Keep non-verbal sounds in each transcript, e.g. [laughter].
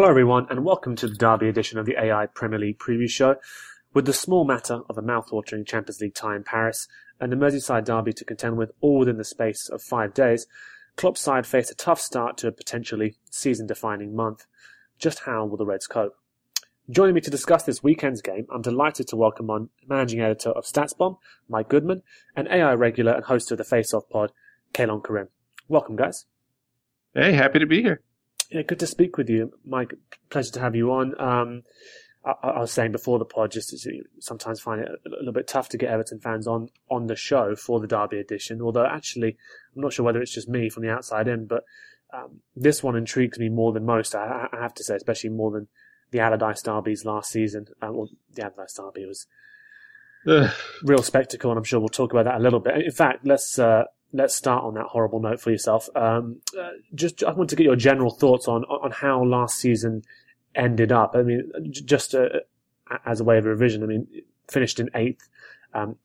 Hello, everyone, and welcome to the Derby edition of the AI Premier League preview show. With the small matter of a mouth-watering Champions League tie in Paris and the Merseyside derby to contend with all within the space of five days, Klopp's side face a tough start to a potentially season-defining month. Just how will the Reds cope? Joining me to discuss this weekend's game, I'm delighted to welcome on managing editor of StatsBomb, Mike Goodman, and AI regular and host of the Face Off pod, Kaylon Karim. Welcome, guys. Hey, happy to be here. Yeah, good to speak with you, Mike. Pleasure to have you on. Um, I, I, was saying before the pod, just to sometimes find it a, little bit tough to get Everton fans on on the show for the Derby edition. Although actually, I'm not sure whether it's just me from the outside in, but um, this one intrigues me more than most. I, I, have to say, especially more than the Allardyce derbies last season. Uh, well, the Allardyce derby was real spectacle, and I'm sure we'll talk about that a little bit. In fact, let's uh, let's start on that horrible note for yourself. Um, uh, just I want to get your general thoughts on on how last season ended up. I mean, just uh, as a way of revision. I mean, finished in eighth um,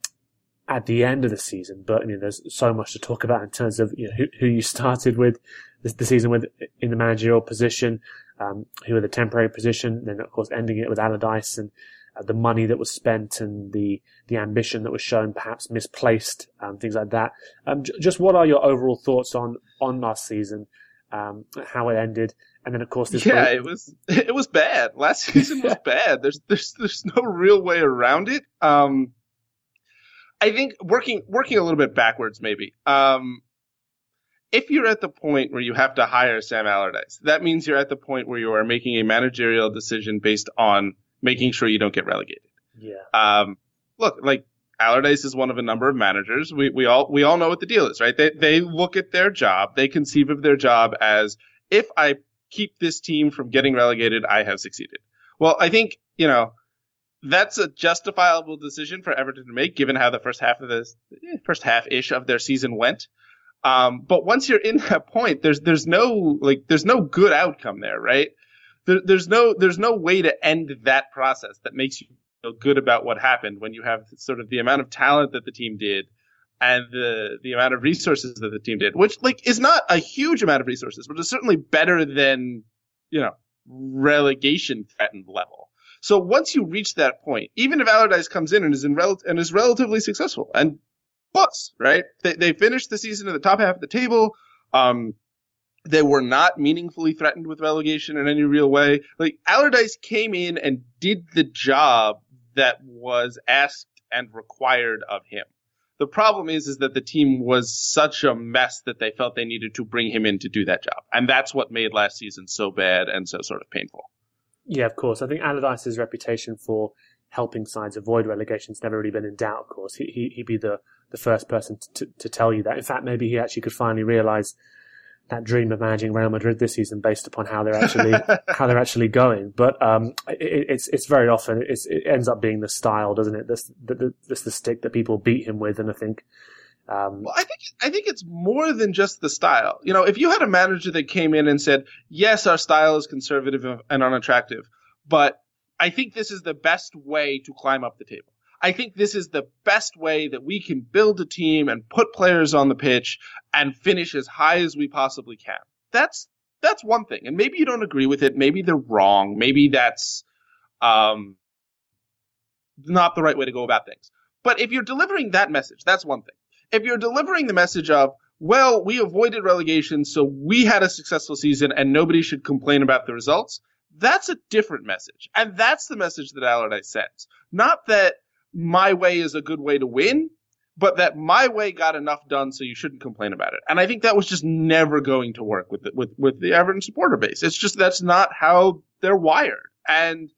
at the end of the season, but I mean, there's so much to talk about in terms of you know, who, who you [laughs] started with the, season with in the managerial position, um, who were the temporary position, then of course ending it with Allardyce and uh, the money that was spent and the the ambition that was shown, perhaps misplaced, um, things like that. Um, j- just what are your overall thoughts on on last season, um, how it ended, and then of course this. Yeah, it was [laughs] it was bad. Last [laughs] season was bad. There's there's there's no real way around it. Um, I think working working a little bit backwards, maybe. Um, if you're at the point where you have to hire Sam Allardyce, that means you're at the point where you are making a managerial decision based on making sure you don't get relegated. Yeah. Um, look, like Allardyce is one of a number of managers. We we all we all know what the deal is, right? They they look at their job, they conceive of their job as if I keep this team from getting relegated, I have succeeded. Well, I think you know that's a justifiable decision for Everton to make, given how the first half of this eh, first half ish of their season went. Um, but once you're in that point, there's there's no like there's no good outcome there, right? There, there's no there's no way to end that process that makes you feel good about what happened when you have sort of the amount of talent that the team did and the the amount of resources that the team did, which like is not a huge amount of resources, but is certainly better than you know relegation threatened level. So once you reach that point, even if Allardyce comes in and is in rel- and is relatively successful and plus right, they they finished the season at the top half of the table. Um, they were not meaningfully threatened with relegation in any real way. Like Allardyce came in and did the job that was asked and required of him. The problem is, is that the team was such a mess that they felt they needed to bring him in to do that job. And that's what made last season so bad and so sort of painful. Yeah, of course. I think Allardyce's reputation for helping sides avoid relegation has never really been in doubt, of course. He, he, would be the, the first person to, to tell you that. In fact, maybe he actually could finally realize that dream of managing Real Madrid this season based upon how they're actually [laughs] how they're actually going. But um, it, it's it's very often it ends up being the style, doesn't it? This the, this the stick that people beat him with, and I think. Um, well, I think I think it's more than just the style. You know, if you had a manager that came in and said, "Yes, our style is conservative and unattractive, but I think this is the best way to climb up the table." I think this is the best way that we can build a team and put players on the pitch and finish as high as we possibly can. That's that's one thing. And maybe you don't agree with it. Maybe they're wrong. Maybe that's Um, not the right way to go about things. But if you're delivering that message, that's one thing. If you're delivering the message of, well, we avoided relegation, so we had a successful season and nobody should complain about the results, that's a different message. And that's the message that Allardyce sends. Not that my way is a good way to win, but that my way got enough done so you shouldn't complain about it. And I think that was just never going to work with the, with with the Everton supporter base. It's just that's not how they're wired. And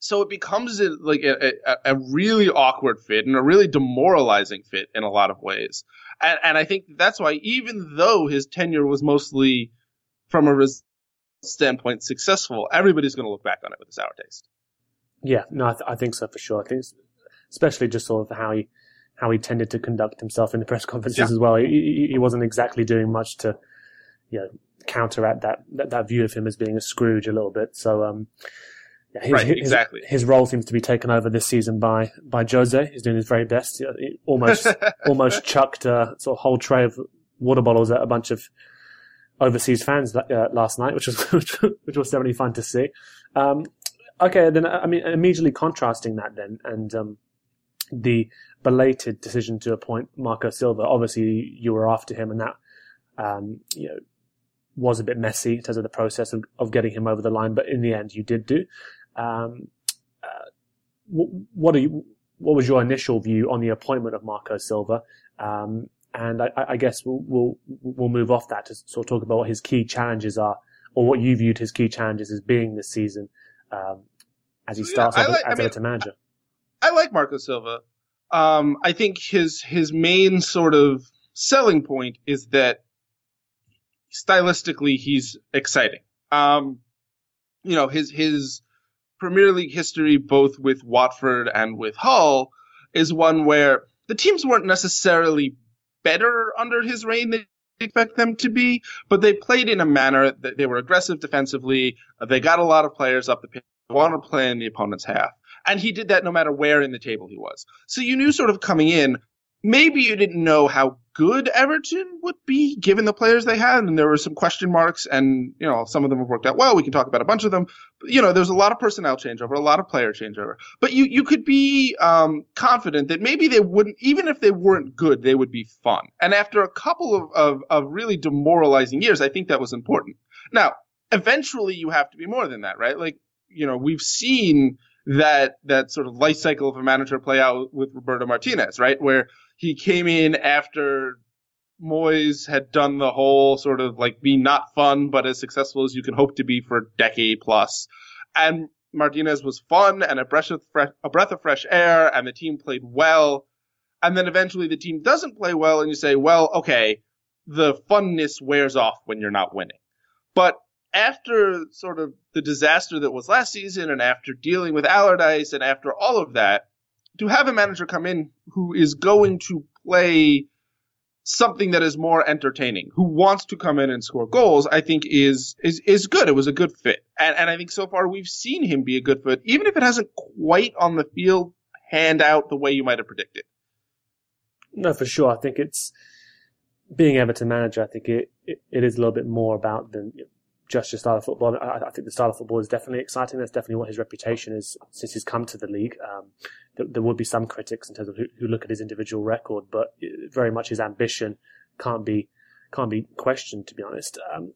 so it becomes a, like a, a, a, really awkward fit and a really demoralizing fit in a lot of ways. And, and I think that's why, even though his tenure was mostly from a res- standpoint successful, everybody's going to look back on it with a sour taste. Yeah, no, I, th- I think so for sure. I think, especially just sort of how he how he tended to conduct himself in the press conferences yeah. as well. He, he, wasn't exactly doing much to, you know, counteract that, that, that view of him as being a Scrooge a little bit. So, um, yeah, his, right, his, exactly. His, role seems to be taken over this season by by Jose. He's doing his very best. He almost [laughs] almost chucked a sort of whole tray of water bottles at a bunch of overseas fans uh, last night, which was [laughs] which was definitely fun to see. Um, okay, then I mean immediately contrasting that then and um, the belated decision to appoint Marco Silva. Obviously, you were after him, and that um, you know was a bit messy in terms of the process of, of getting him over the line, but in the end, you did do. Um, uh, what are you? What was your initial view on the appointment of Marco Silva? Um, and I, I, guess we'll, we'll, we'll move off that to sort of talk about what his key challenges are, or what you viewed his key challenges as being this season, um, as he starts yeah, off like, as I Everton manager. I like Marco Silva. Um, I think his his main sort of selling point is that stylistically he's exciting. Um, you know his his Premier League history, both with Watford and with Hull, is one where the teams weren't necessarily better under his reign expect them to be, but they played in a manner that they were aggressive defensively. They got a lot of players up the pitch, they wanted to play in the opponent's half. And he did that no matter where in the table he was. So you knew sort of coming in, maybe you didn't know how good Everton would be given the players they had, and there were some question marks, and you know some of them have worked out well. We can talk about a bunch of them. But, you know, there's a lot of personnel changeover, a lot of player changeover, but you you could be um, confident that maybe they wouldn't, even if they weren't good, they would be fun. And after a couple of, of, of really demoralizing years, I think that was important. Now, eventually, you have to be more than that, right? Like you know, we've seen that that sort of life cycle of a manager play out with Roberto Martinez, right? Where he came in after Moyes had done the whole sort of like be not fun but as successful as you can hope to be for a decade plus. And Martinez was fun and a breath of fresh, a breath of fresh air and the team played well. And then eventually the team doesn't play well and you say, well, okay, the funness wears off when you're not winning. But after sort of the disaster that was last season and after dealing with Allardyce and after all of that, to have a manager come in who is going to play something that is more entertaining, who wants to come in and score goals, I think is is is good. It was a good fit. And and I think so far we've seen him be a good fit, even if it hasn't quite on the field panned out the way you might have predicted. No, for sure. I think it's being Everton manager, I think it, it, it is a little bit more about than just your style of football. I, I, think the style of football is definitely exciting. That's definitely what his reputation is since he's come to the league. Um, there, there, would be some critics in terms of who, who, look at his individual record, but very much his ambition can't be can't be questioned. To be honest, um,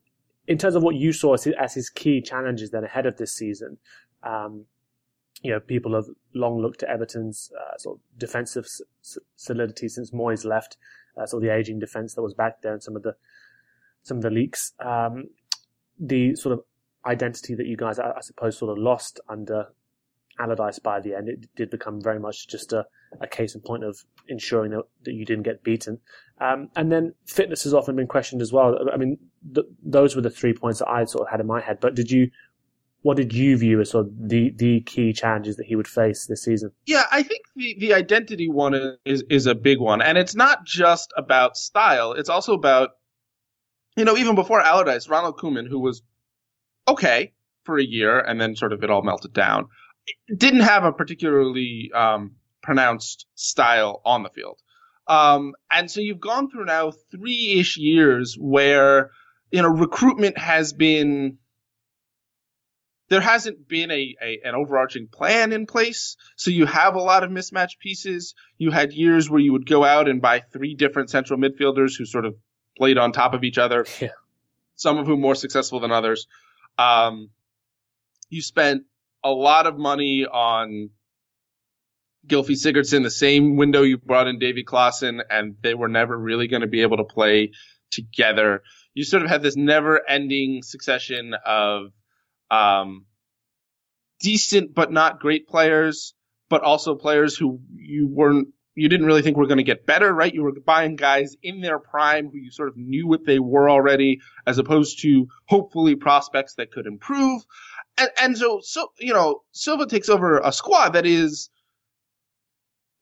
in terms of what you saw as his, as his, key challenges then ahead of this season, um, you know, people have long looked at Everton's uh, sort of defensive solidity since Moyes left, uh, sort of the aging defence that was back there, and some of the some of the leaks. Um, the sort of identity that you guys, I, suppose, sort of lost under Allardyce by the end. It did become very much just a, a case in point of ensuring that, that you didn't get beaten. Um, and then fitness has often been questioned as well. I mean, th- those were the three points that I sort of had in my head. But did you, what did you view as sort of the, the key challenges that he would face this season? Yeah, I think the, the identity one is, is a big one. And it's not just about style. It's also about you know, even before Allardyce, Ronald Koeman, who was okay for a year and then sort of it all melted down, didn't have a particularly um, pronounced style on the field. Um, and so you've gone through now three ish years where, you know, recruitment has been there hasn't been a, a, an overarching plan in place. So you have a lot of mismatched pieces. You had years where you would go out and buy three different central midfielders who sort of played on top of each other. [laughs] Yeah. Some of whom more successful than others. Um, you spent a lot of money on Gylfi Sigurdsson, the same window you brought in Davy Klaassen, and they were never really going to be able to play together. You sort of had this never ending succession of um, decent but not great players, but also players who you weren't you didn't really think were going to get better, right? You were buying guys in their prime who you sort of knew what they were already, as opposed to hopefully prospects that could improve. And and so so you know Silva takes over a squad that is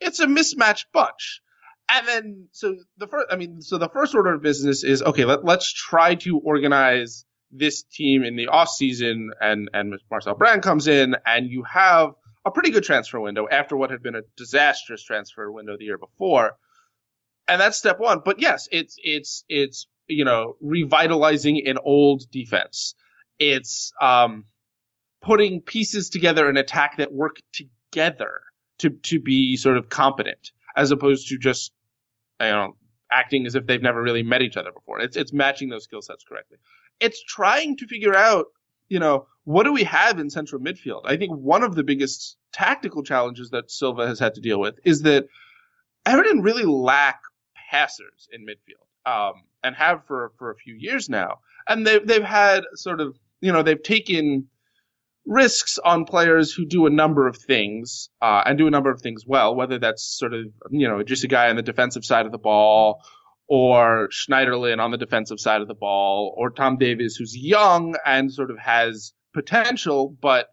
it's a mismatched bunch. And then so the first I mean so the first order of business is okay, let, let's try to organize this team in the off season and and Marcel Brands comes in and you have a pretty good transfer window after what had been a disastrous transfer window the year before. And that's step one. But yes, it's it's it's you know revitalizing an old defense. It's um putting pieces together an attack that work together to to be sort of competent as opposed to just you know acting as if they've never really met each other before. It's it's matching those skill sets correctly it's trying to figure out, you know, what do we have in central midfield? I think one of the biggest tactical challenges that Silva has had to deal with is that Everton really lack passers in midfield, um, and have for for a few years now. And they've they've had sort of, you know, they've taken risks on players who do a number of things uh, and do a number of things well, whether that's sort of, you know, just a guy on the defensive side of the ball or Schneiderlin on the defensive side of the ball, or Tom Davies, who's young and sort of has potential, but,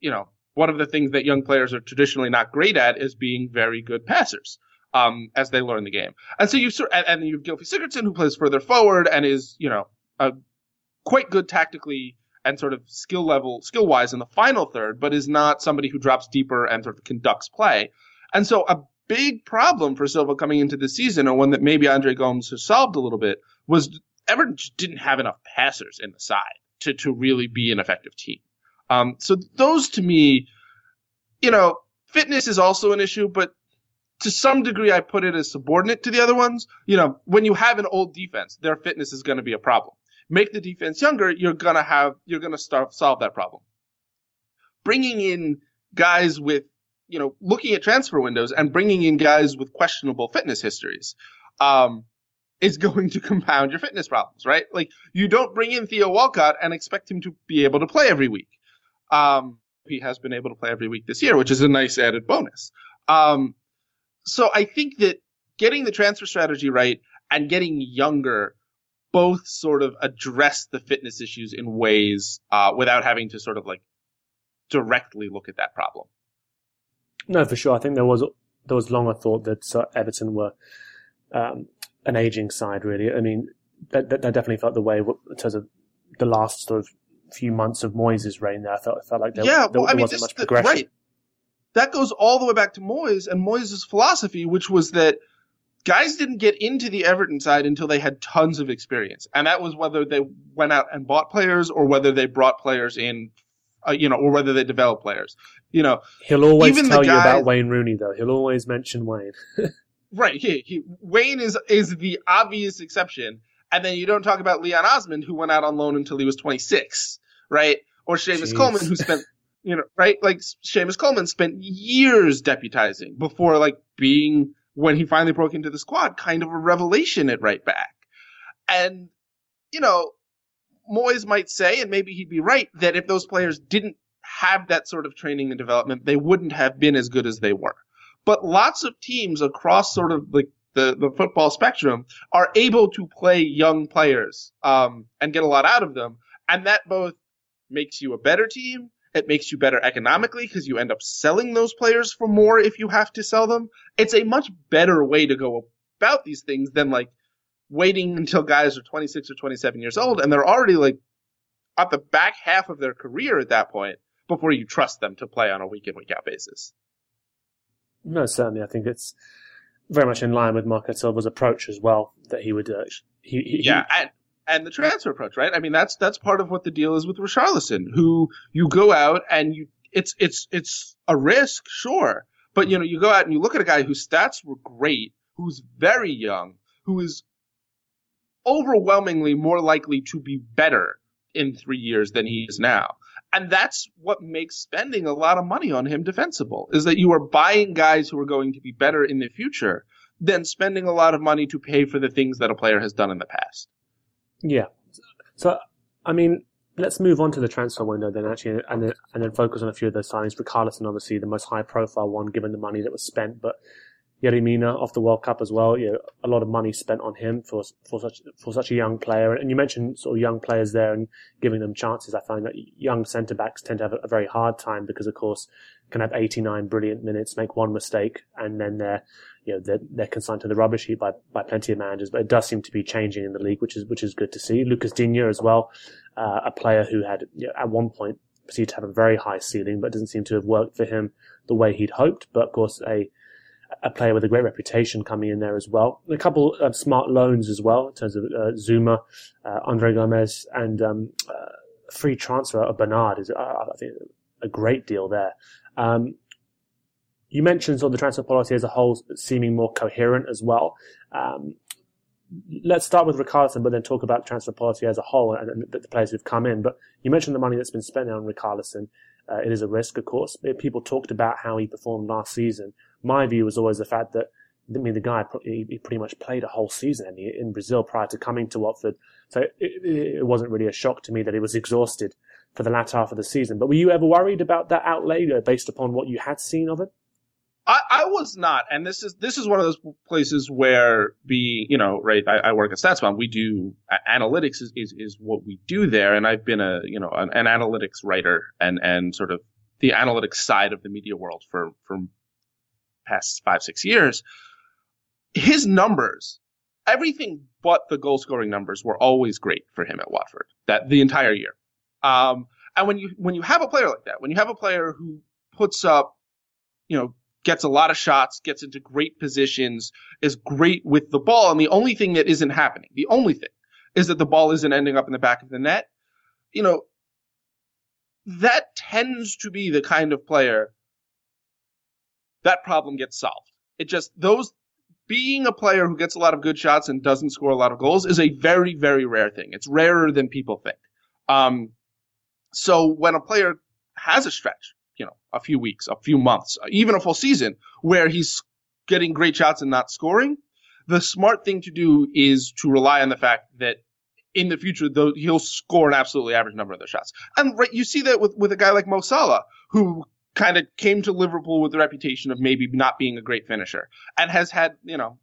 you know, one of the things that young players are traditionally not great at is being very good passers. Um, as they learn the game. And so you've, and, and you've Gylfi Sigurdsson who plays further forward and is, you know, a, quite good tactically and sort of skill level, skill wise in the final third, but is not somebody who drops deeper and sort of conducts play. And so a big problem for Silva coming into the season, and one that maybe Andre Gomes has solved a little bit, was Everton just didn't have enough passers in the side to, to really be an effective team. Um, so those to me, you know, fitness is also an issue, but to some degree, I put it as subordinate to the other ones. You know, when you have an old defense, their fitness is going to be a problem. Make the defense younger, you're going to have, you're going to solve that problem. Bringing in guys with you know, looking at transfer windows and bringing in guys with questionable fitness histories, um, is [laughs] going to compound your fitness problems, right? Like you don't bring in Theo Walcott and expect him to be able to play every week. Um, he has been able to play every week this year, which is a nice added bonus. Um, so I think that getting the transfer strategy right and getting younger both sort of address the fitness issues in ways uh, without having to sort of like directly look at that problem. No, for sure. I think there was there was long a thought that uh, Everton were um, an aging side. Really, I mean, that, that, that, definitely felt the way in terms of the last sort of few months of Moyes' reign. There, I felt felt like there, yeah, there, well, there I mean, wasn't much the, progression. Right. That goes all the way back to Moyes and Moyes' philosophy, which was that guys didn't get into the Everton side until they had tons of experience, and that was whether they went out and bought players or whether they brought players in uh, you know, or whether they develop players. You know, he'll always tell you about Wayne Rooney, though. He'll always mention Wayne. [laughs] right. He, he, Wayne is is the obvious exception, and then you don't talk about Leon Osman, who went out on loan until he was 26, right? Or Seamus Jeez. Coleman, who spent, [laughs] you know, right? Like Seamus Coleman spent years deputizing before, like, being when he finally broke into the squad, kind of a revelation at right back. And you know, Moyes might say, and maybe he'd be right, that if those players didn't have that sort of training and development, they wouldn't have been as good as they were. But lots of teams across sort of the, the football spectrum are able to play young players um, and get a lot out of them. And that both makes you a better team. It makes you better economically because you end up selling those players for more if you have to sell them. It's a much better way to go about these things than like waiting until guys are 26 or 27 years old and they're already like at the back half of their career at that point before you trust them to play on a week in week out basis. No, certainly. I think it's very much in line with Marco Silva's approach as well that he would. Uh, he, he, yeah, and, and the transfer approach, right? I mean, that's that's part of what the deal is with Richarlison, who you go out and you it's it's it's a risk, sure, but you know you go out and you look at a guy whose stats were great, who's very young, who is overwhelmingly more likely to be better in three years than he is now. And that's what makes spending a lot of money on him defensible, is that you are buying guys who are going to be better in the future than spending a lot of money to pay for the things that a player has done in the past. Yeah. So, I mean, let's move on to the transfer window then, actually, and then, and then focus on a few of those signings. Richarlison, obviously, the most high profile one, given the money that was spent, but Yerry Mina off the World Cup as well. You know, a lot of money spent on him for for such for such a young player. And you mentioned sort of young players there and giving them chances. I find that young centre backs tend to have a, very hard time because, of course, can have 89 brilliant minutes, make one mistake, and then they're you know they're, they're consigned to the rubbish heap by by plenty of managers. But it does seem to be changing in the league, which is which is good to see. Lucas Digne as well, uh, a player who had you know, at one point perceived to have a very high ceiling, but doesn't seem to have worked for him the way he'd hoped. But of course, a a player with a great reputation coming in there as well. A couple of smart loans as well in terms of uh, Zouma, uh, Andre Gomes, and um, uh, free transfer of Bernard is, uh, I think, a great deal there. Um, you mentioned sort of the transfer policy as a whole seeming more coherent as well. Um, let's start with Richarlison, but then talk about transfer policy as a whole and, and the, players who've come in. But you mentioned the money that's been spent on Richarlison. Uh, it is a risk, of course. People talked about how he performed last season my view was always the fact that I mean, the guy he pretty much played a whole season in Brazil prior to coming to Watford, so it, wasn't really a shock to me that he was exhausted for the latter half of the season. But were you ever worried about that outlay uh, based upon what you had seen of it? I, I was not, and this is this is one of those places where be you know right. I, I work at StatsBomb. We do analytics is, is is what we do there, and I've been a you know an, an analytics writer and and sort of the analytics side of the media world for for past five, six years, his numbers, everything but the goal scoring numbers were always great for him at Watford that the entire year. Um, and when you, when you have a player like that, when you have a player who puts up, you know, gets a lot of shots, gets into great positions, is great with the ball, and the only thing that isn't happening, the only thing is that the ball isn't ending up in the back of the net, you know, that tends to be the kind of player that problem gets solved. It just, those, being a player who gets a lot of good shots and doesn't score a lot of goals is a very, very rare thing. It's rarer than people think. Um, so when a player has a stretch, you know, a few weeks, a few months, even a full season where he's getting great shots and not scoring, the smart thing to do is to rely on the fact that in the future, though, he'll score an absolutely average number of those shots. And right, you see that with, with a guy like Mo Salah, who kind of came to Liverpool with the reputation of maybe not being a great finisher and has had, you know,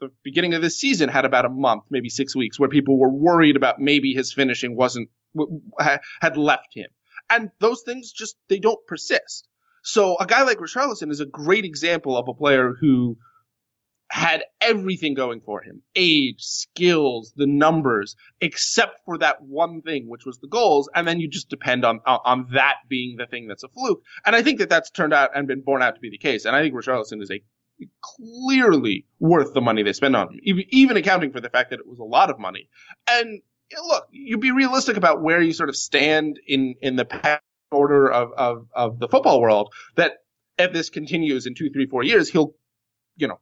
the beginning of this season had about a month, maybe six weeks, where people were worried about maybe his finishing wasn't, had left him. And those things just, they don't persist. So a guy like Richarlison is a great example of a player who had everything going for him age, skills, the numbers, except for that one thing, which was the goals. And then you just depend on, on that being the thing that's a fluke. And I think that that's turned out and been borne out to be the case. And I think Richarlison is a clearly worth the money they spend on him, even, accounting for the fact that it was a lot of money. And look, you be realistic about where you sort of stand in, in the order of, of, of the football world that if this continues in two, three, four years, he'll, you know,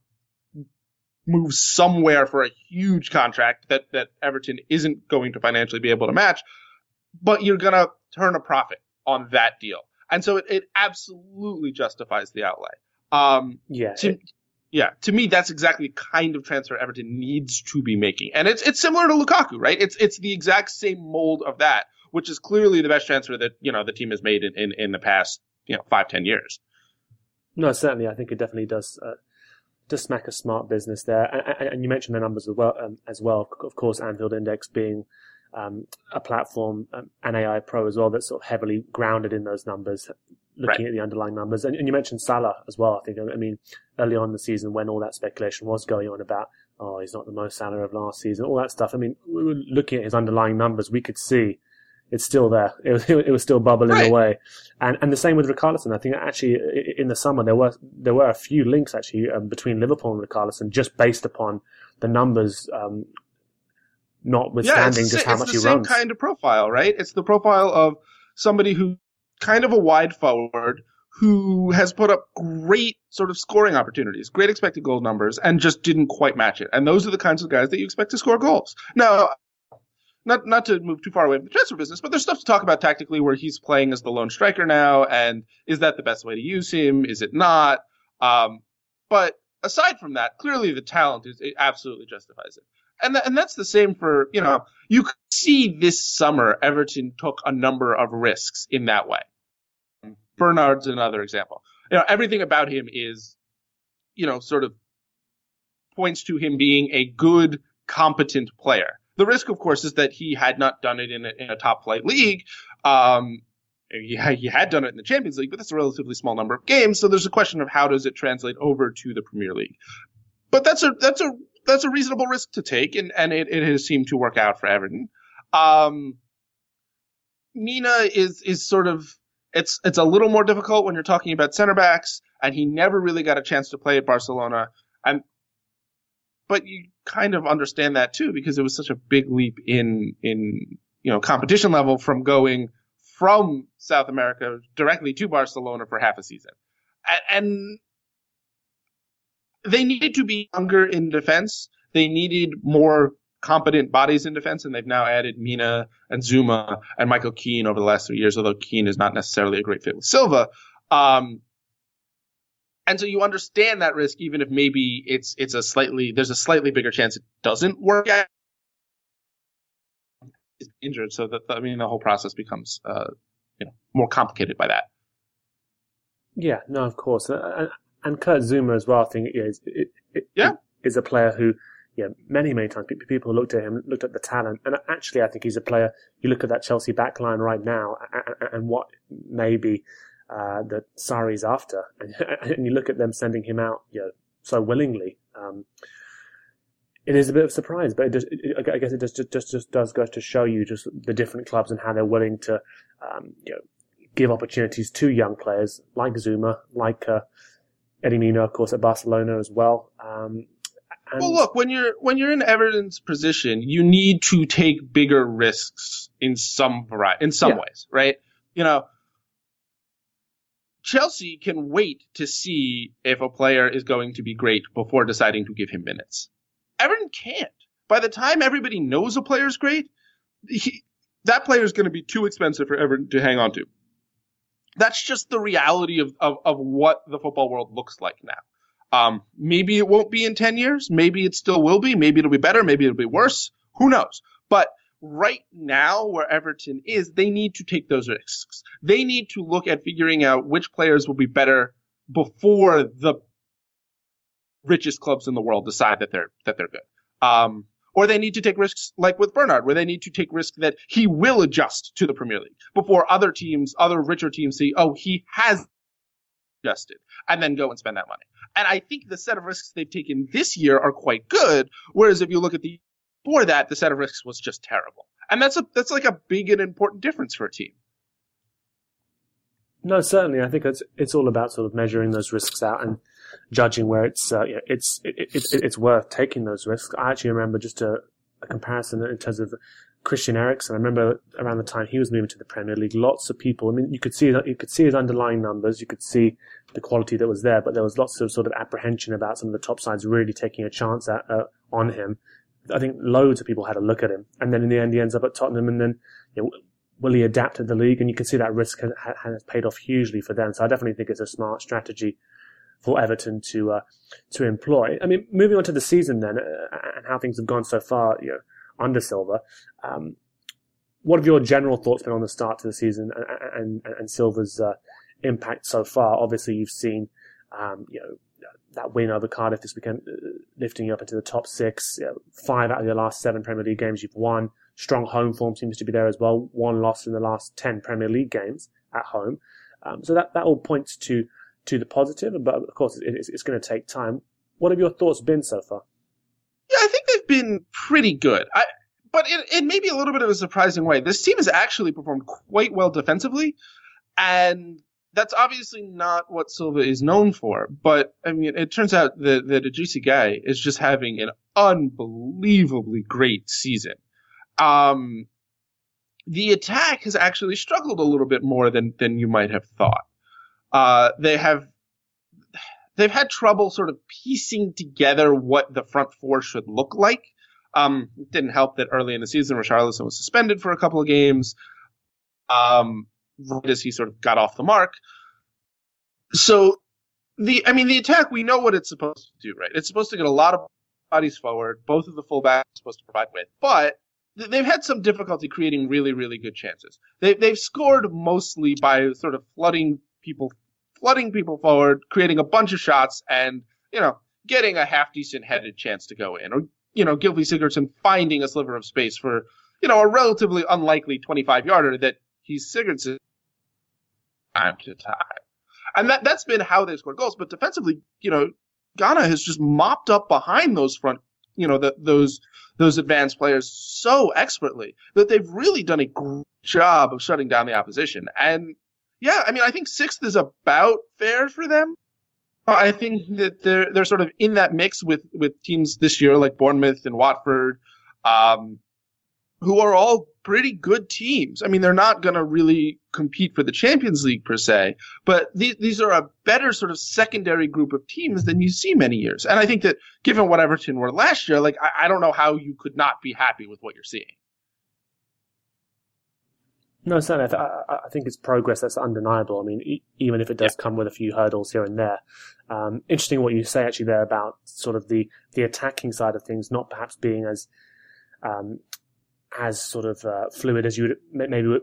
move somewhere for a huge contract that, that Everton isn't going to financially be able to match, but you're going to turn a profit on that deal. And so it, it absolutely justifies the outlay. Um, yeah. To, yeah. To me, that's exactly the kind of transfer Everton needs to be making. And it's, it's similar to Lukaku, right? It's, it's the exact same mold of that, which is clearly the best transfer that, you know, the team has made in, in, in the past, you know, five, ten years. No, certainly. I think it definitely does. Uh, to smack a smart business there. And, and you mentioned the numbers as well, um, as well. Of course, Anfield Index being um, a platform, um, and AI Pro as well, that's sort of heavily grounded in those numbers, looking right. at the underlying numbers. And, and, you mentioned Salah as well. I think. I mean, early on in the season when all that speculation was going on about, oh, he's not the most Salah of last season, all that stuff. I mean, looking at his underlying numbers, we could see it's still there. It was, [laughs] it was still bubbling right. away. And, and the same with Richarlison. I think actually in the summer there were, there were a few links actually um, between Liverpool and Richarlison just based upon the numbers, um, notwithstanding yeah, just how much he runs. it's the he same runs. kind of profile, right? It's the profile of somebody who kind of a wide forward who has put up great sort of scoring opportunities, great expected goal numbers, and just didn't quite match it. And those are the kinds of guys that you expect to score goals. Now, not not to move too far away from the transfer business, but there's stuff to talk about tactically where he's playing as the lone striker now, and is that the best way to use him? Is it not? Um, but aside from that, clearly the talent is absolutely justifies it. And th- and that's the same for you know you see this summer Everton took a number of risks in that way. Bernard's another example. You know everything about him is you know sort of points to him being a good competent player. The risk, of course, is that he had not done it in a, in a top flight league. Um, he, he had done it in the Champions League, but that's a relatively small number of games. So there's a question of how does it translate over to the Premier League. But that's a that's a that's a reasonable risk to take, and and it, it has seemed to work out for Everton. Um, Mina is is sort of it's it's a little more difficult when you're talking about center backs, and he never really got a chance to play at Barcelona. And but you kind of understand that too because it was such a big leap in in you know competition level from going from South America directly to Barcelona for half a season, and, they needed to be younger in defense. They needed more competent bodies in defense, and they've now added Mina and Zouma and Michael Keane over the last three years. Although Keane is not necessarily a great fit with Silva. Um, and so you understand that risk, even if maybe it's it's a slightly there's a slightly bigger chance it doesn't work out. Is injured, so that I mean the whole process becomes uh, you know more complicated by that. Yeah, no, of course, and, and Kurt Zouma as well. I think is it, it, Yeah. is a player who, yeah, many many times people looked at him, looked at the talent, and actually I think he's a player. You look at that Chelsea backline right now, and, and what maybe uh, that Sarri's after, and, [laughs] and you look at them sending him out, you know, so willingly. Um, it is a bit of a surprise, but it just, it, I guess it just, just just does go to show you just the different clubs and how they're willing to, um, you know, give opportunities to young players like Zouma, like uh, Eddie Mina, of course, at Barcelona as well. Um, and Well, look when you're when you're in Everton's position, you need to take bigger risks in some variety, in some Yeah. ways, right? You know, Chelsea can wait to see if a player is going to be great before deciding to give him minutes. Everton can't. By the time everybody knows a player's great, he, that player is going to be too expensive for Everton to hang on to. That's just the reality of, of, of what the football world looks like now. Um, maybe it won't be in 10 years. Maybe it still will be. Maybe it'll be better. Maybe it'll be worse. Who knows? But right now, where Everton is, they need to take those risks. They need to look at figuring out which players will be better before the richest clubs in the world decide that they're that they're good. Um, or they need to take risks like with Bernard, where they need to take risks that he will adjust to the Premier League before other teams, other richer teams see, oh, he has adjusted, and then go and spend that money. And I think the set of risks they've taken this year are quite good. Whereas if you look at the before that, the set of risks was just terrible. And that's a that's like a big and important difference for a team. No, certainly. I think it's it's all about sort of measuring those risks out and judging where it's uh, it's it, it, it, it's worth taking those risks. I actually remember just a, a comparison in terms of Christian Eriksen. I remember around the time he was moving to the Premier League, lots of people. I mean, you could see you could see his underlying numbers, you could see the quality that was there, but there was lots of sort of apprehension about some of the top sides really taking a chance at uh, on him. I think loads of people had a look at him, and then in the end, he ends up at Tottenham, and then you know, will he adapt to the league? And you can see that risk has, has paid off hugely for them. So I definitely think it's a smart strategy for Everton to uh, to employ. I mean, moving on to the season then, uh, and how things have gone so far, you know, under Silva. Um, what have your general thoughts been on the start to the season and and, and Silva's uh, impact so far? Obviously, you've seen, um, you know. That win over Cardiff this weekend, uh, lifting you up into the top six. You know, five out of your last seven Premier League games you've won strong home form seems to be there as well. One loss in the last 10 Premier League games at home. Um, so that, that all points to, to the positive, but of course it, it's, it's going to take time. What have your thoughts been so far? Yeah, I think they've been pretty good. I, but in, in maybe a little bit of a surprising way, this team has actually performed quite well defensively, and that's obviously not what Silva is known for. But I mean, it turns out that that Idrissa Gueye is just having an unbelievably great season. um, the attack has actually struggled a little bit more than than you might have thought. Uh, they have they've had trouble sort of piecing together what the front four should look like. Um, it didn't help that early in the season, Richarlison was suspended for a couple of games. Um, right as he sort of got off the mark. So the, I mean, the attack, we know what it's supposed to do, right? It's supposed to get a lot of bodies forward. Both of the fullbacks supposed to provide width, but they've had some difficulty creating really, really good chances. They, they've scored mostly by sort of flooding people, flooding people forward, creating a bunch of shots, and you know, getting a half decent headed chance to go in, or you know, Gylfi Sigurdsson finding a sliver of space for you know a relatively unlikely 25 yarder that he's Sigurdsson time to time. And that, that's been how they've scored goals. But defensively, you know, Gana has just mopped up behind those front, you know, the, those, those advanced players so expertly that they've really done a great job of shutting down the opposition. And yeah, I mean, I think sixth is about fair for them. I think that they're, they're sort of in that mix with, with teams this year like Bournemouth and Watford, um, who are all pretty good teams. I mean, they're not going to really compete for the Champions League per se, but these, these are a better sort of secondary group of teams than you see many years. And I think that given what Everton were last year, like, I, I don't know how you could not be happy with what you're seeing. No, certainly. I, I, think it's progress that's undeniable. I mean, e- even if it does yeah. come with a few hurdles here and there. Um, interesting what you say actually there about sort of the, the attacking side of things not perhaps being as um, as sort of uh, fluid as you would maybe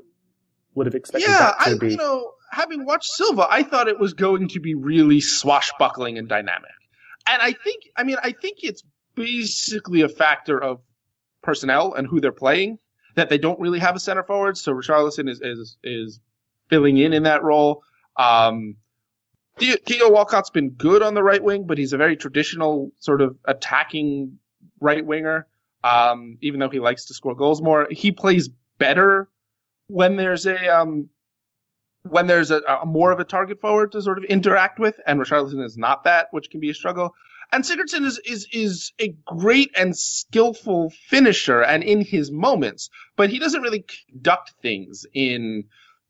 would have expected yeah, I, be. You know, having watched Silva, I thought it was going to be really swashbuckling and dynamic. And I think, I mean, I think it's basically a factor of personnel and who they're playing that they don't really have a center forward. So Richarlison is is is filling in in that role. Um, Theo Walcott's been good on the right wing, but he's a very traditional sort of attacking right winger. Um, even though he likes to score goals more, he plays better when there's a um, when there's a, a, more of a target forward to sort of interact with, and Richarlison is not that, which can be a struggle. And Sigurdsson is is is a great and skillful finisher, and in his moments, but he doesn't really conduct things in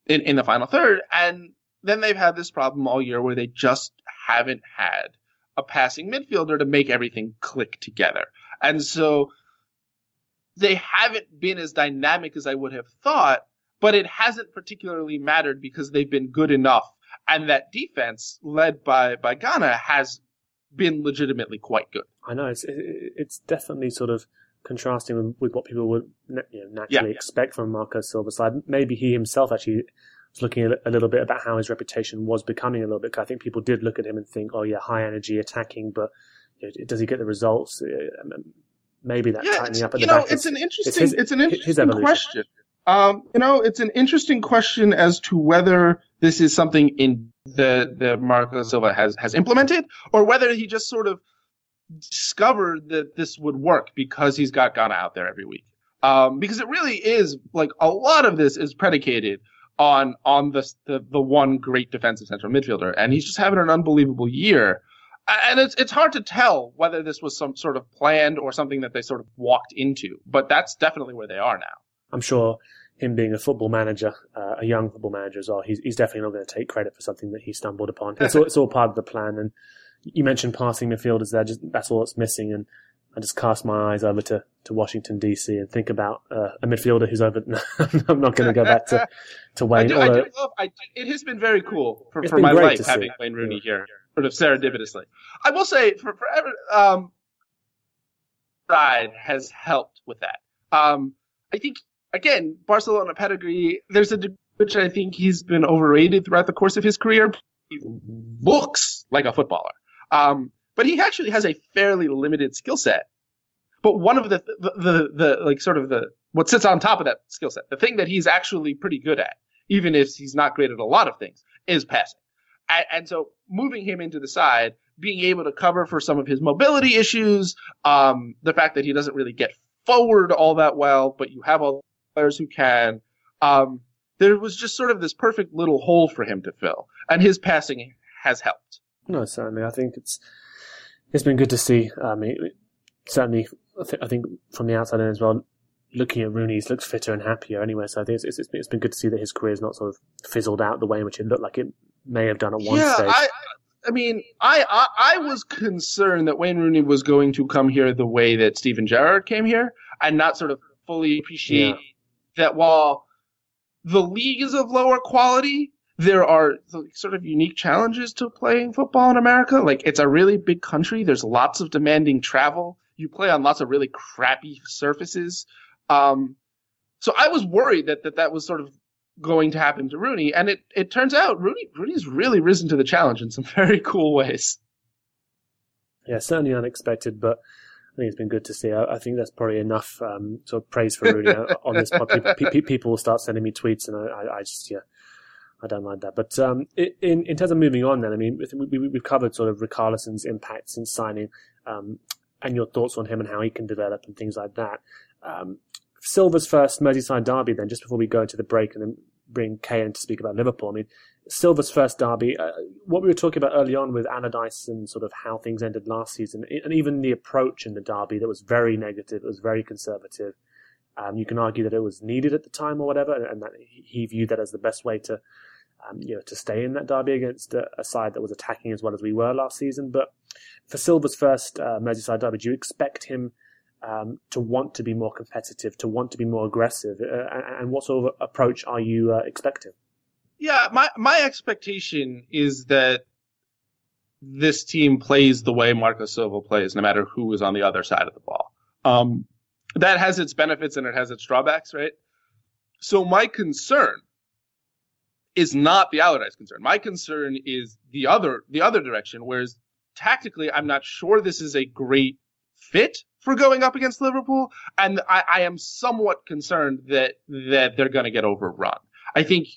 in, in the final third. And then they've had this problem all year where they just haven't had a passing midfielder to make everything click together. And so they haven't been as dynamic as I would have thought, but it hasn't particularly mattered because they've been good enough. And that defense, led by, by Gana, has been legitimately quite good. I know it's it's definitely sort of contrasting with, with what people would you know, naturally yeah. expect from Marco Silva side. Maybe he himself actually was looking a little bit about how his reputation was becoming a little bit. I think people did look at him and think, "Oh yeah, high energy attacking," but you know, does he get the results? Um, Maybe that yeah, tightening up at you the know, back. It's is, an interesting. His, it's an interesting question. Um, you know, it's an interesting question as to whether this is something in the the Marco Silva has has implemented, or whether he just sort of discovered that this would work because he's got Gana out there every week. Um, because it really is like a lot of this is predicated on on the, the the one great defensive central midfielder, and he's just having an unbelievable year and it's it's hard to tell whether this was some sort of planned or something that they sort of walked into, but that's definitely where they are now. I'm sure him being a football manager, uh, a young football manager as well, he's, he's definitely not going to take credit for something that he stumbled upon. It's all, [laughs] it's all part of the plan. And you mentioned passing midfielders there, just that's all that's missing. And I just cast my eyes over to, to Washington DC and think about uh, a midfielder who's over. [laughs] I'm not going to go back to [laughs] to Wayne. I do, I do love, I, it has been very cool for, for my life having Wayne Rooney here sort of serendipitously. I will say, for, for um, side has helped with that. Um, I think again, Barcelona pedigree. There's a which I think he's been overrated throughout the course of his career. He looks like a footballer, um, but he actually has a fairly limited skill set. But one of the, the the, the like sort of the what sits on top of that skill set, the thing that he's actually pretty good at, even if he's not great at a lot of things, is passing. And, and, so moving him into the side, being able to cover for some of his mobility issues, um, the fact that he doesn't really get forward all that well, but you have all players who can. Um, there was just sort of this perfect little hole for him to fill, and his passing has helped. No, certainly. I think it's it's been good to see. I mean, certainly, I, th- I think from the outside in as well, looking at Rooney, he looks fitter and happier anyway. So I think it's, it's, it's been good to see that his career's not sort of fizzled out the way in which it looked like it may have done at one yeah, stage. I, I mean, I, I I was concerned that Wayne Rooney was going to come here the way that Steven Gerrard came here, and not sort of fully appreciate Yeah. that while the league is of lower quality, there are sort of unique challenges to playing football in America. Like it's a really big country. There's lots of demanding travel. You play on lots of really crappy surfaces. Um, so I was worried that, that that was sort of going to happen to Rooney, and it, it turns out Rooney Rooney's really risen to the challenge in some [laughs] very cool ways. Yeah, certainly unexpected, but I think it's been good to see. I, I think that's probably enough um, sort of praise for Rooney [laughs] on this pod. People, pe- pe- people will start sending me tweets, and I, I, just yeah, I don't like that. But um, in in terms of moving on, then I mean, we, we, we've covered sort of Richarlison's impact since signing, um, and your thoughts on him and how he can develop and things like that. Um, Silva's first Merseyside derby, then just before we go into the break and then bring Kay in to speak about Liverpool. I mean, Silva's first derby, uh, what we were talking about early on with Allardyce and sort of how things ended last season, and even the approach in the derby that was very negative, it was very conservative. Um, you can argue that it was needed at the time or whatever, and that he viewed that as the best way to, um, you know, to stay in that derby against a, a side that was attacking as well as we were last season. But for Silva's first uh, Merseyside derby, do you expect him um, to want to be more competitive, to want to be more aggressive, uh, and, what sort of approach are you uh, expecting? Yeah, my my expectation is that this team plays the way Marco Silva plays, no matter who is on the other side of the ball. Um, that has its benefits and it has its drawbacks, right? So my concern is not the Allardyce concern. My concern is the other the other direction, whereas tactically, I'm not sure this is a great fit for going up against Liverpool, and I, I am somewhat concerned that that they're going to get overrun. I think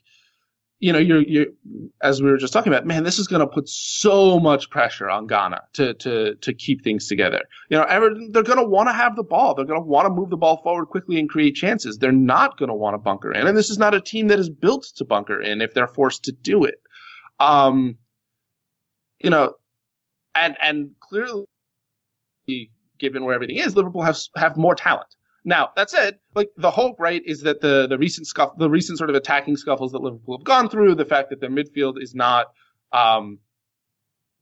you know, you're, you're, as we were just talking about, man, this is going to put so much pressure on Gana to, to, to keep things together. You know, Everton, they're going to want to have the ball. They're going to want to move the ball forward quickly and create chances. They're not going to want to bunker in. And this is not a team that is built to bunker in if they're forced to do it. Um, you know, and, and clearly, given where everything is, Liverpool has, have more talent. Now, that said, like the hope, right, is that the the recent scuff, the recent sort of attacking scuffles that Liverpool have gone through, the fact that their midfield is not um,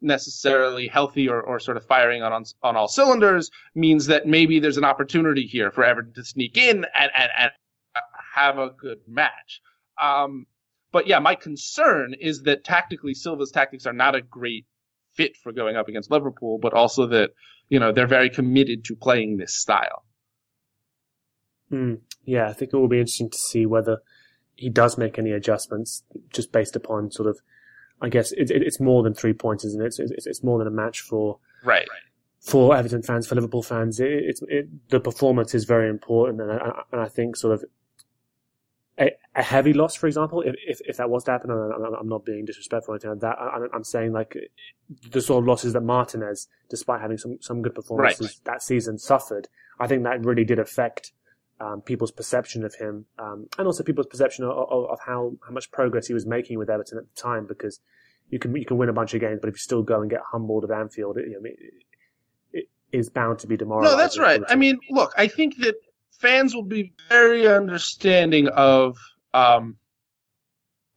necessarily healthy or, or sort of firing on, on on all cylinders, means that maybe there's an opportunity here for Everton to sneak in and and, and have a good match. Um, but yeah, my concern is that tactically, Silva's tactics are not a great fit for going up against Liverpool, but also that you know they're very committed to playing this style. Mm, yeah, I think it will be interesting to see whether he does make any adjustments just based upon sort of, I guess it, it, it's more than three points, isn't it? It's, it's, it's more than a match for Right. for Everton fans, for Liverpool fans. It, the performance is very important, and I, and I think sort of a, a heavy loss, for example, if, if, if that was to happen, and I'm, I'm not being disrespectful or anything like that, I, I'm saying like the sort of losses that Martinez, despite having some, some good performances Right. that season, suffered, I think that really did affect um, people's perception of him, um, and also people's perception of, of, of how, how much progress he was making with Everton at the time, because you can you can win a bunch of games, but if you still go and get humbled at Anfield, it, you know, it, it is bound to be demoralizing. No, that's right. I mean, look, I think that fans will be very understanding of um,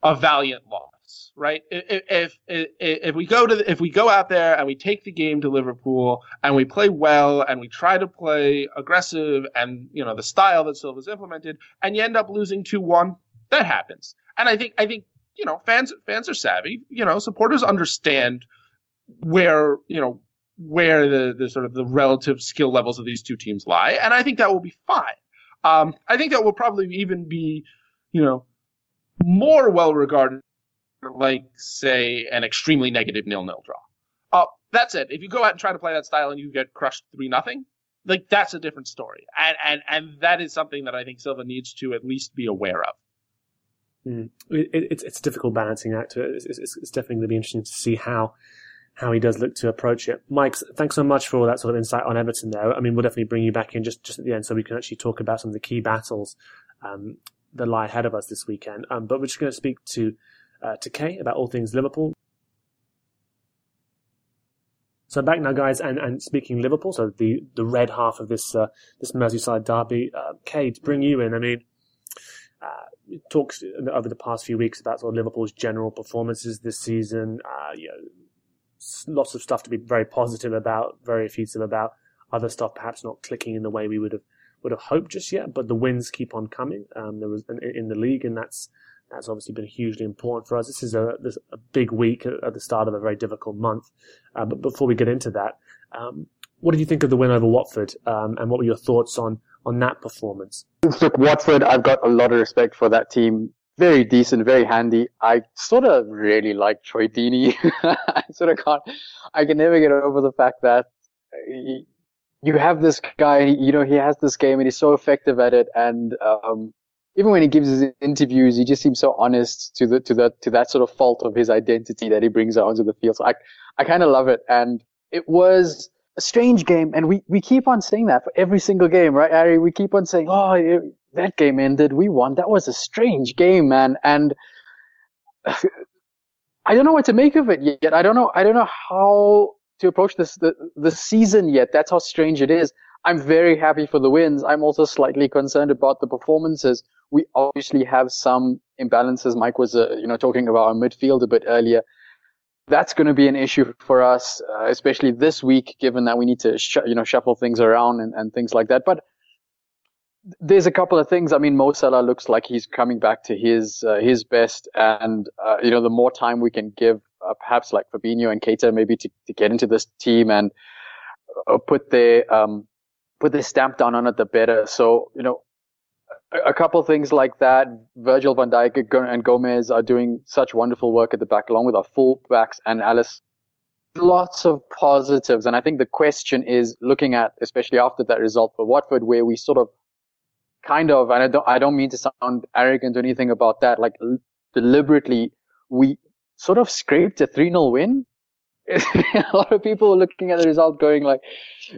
a valiant loss, right? If, if if we go to the, if we go out there and we take the game to Liverpool and we play well and we try to play aggressive and you know the style that Silva's implemented and you end up losing two one, that happens. And I think I think you know fans fans are savvy. You know, supporters understand where you know where the, the sort of the relative skill levels of these two teams lie, and I think that will be fine. Um, I think that will probably even be, you know, more well regarded, like say an extremely negative nil-nil draw. Uh, that said, if you go out and try to play that style and you get crushed three nothing, like that's a different story, and and and that is something that I think Silva needs to at least be aware of. Mm. It, it, it's it's a difficult balancing act. It's, it's, it's definitely going to be interesting to see how how he does look to approach it. Mike, thanks so much for all that sort of insight on Everton. There, I mean, we'll definitely bring you back in just just at the end so we can actually talk about some of the key battles um, that lie ahead of us this weekend. Um, but we're just going to speak to uh, to Kay about all things Liverpool. So back now, guys, and, and speaking Liverpool, so the, the red half of this uh, this Merseyside derby. Uh, to bring you in. I mean, uh, talks over the past few weeks about sort of Liverpool's general performances this season. Uh, you know, lots of stuff to be very positive about, very effusive about. Other stuff perhaps not clicking in the way we would have would have hoped just yet, but the wins keep on coming. Um, there was in, in the league, and that's that's obviously been hugely important for us. This is a, this, a big week at the start of a very difficult month. Uh, but before we get into that, um, what did you think of the win over Watford, um, and what were your thoughts on on that performance? Look, Watford, I've got a lot of respect for that team. Very decent, very handy. I sort of really like Troy Deeney. [laughs] I sort of can't, I can never get over the fact that he, you have this guy, you know, he has this game and he's so effective at it. And, um, even when he gives his interviews, he just seems so honest to the to that to that sort of fault of his identity that he brings out onto the field. So I I kind of love it, and it was a strange game, and we we keep on saying that for every single game, right, Ari? We keep on saying, oh, that game ended, we won. That was a strange game, man, and. [sighs] I don't know what to make of it yet. I don't know. I don't know how to approach this the, the season yet. That's how strange it is. I'm very happy for the wins. I'm also slightly concerned about the performances we obviously have some imbalances. Mike was, uh, you know, talking about our midfield a bit earlier. That's going to be an issue for us, uh, especially this week, given that we need to, sh- you know, shuffle things around and, and things like that. But there's a couple of things. I mean, Mo Salah looks like he's coming back to his uh, his best, and uh, you know, the more time we can give, uh, perhaps like Fabinho and Keita, maybe to, to get into this team and uh, put their um, put their stamp down on it, the better. So you know, a couple of things like that. Virgil van Dijk and Gomez are doing such wonderful work at the back, along with our full backs and Alisson. Lots of positives, and I think the question is looking at, especially after that result for Watford, where we sort of, kind of, and I don't, I don't mean to sound arrogant or anything about that. Like deliberately, we sort of scraped a 3-0 win [laughs] a lot of people were looking at the result going like,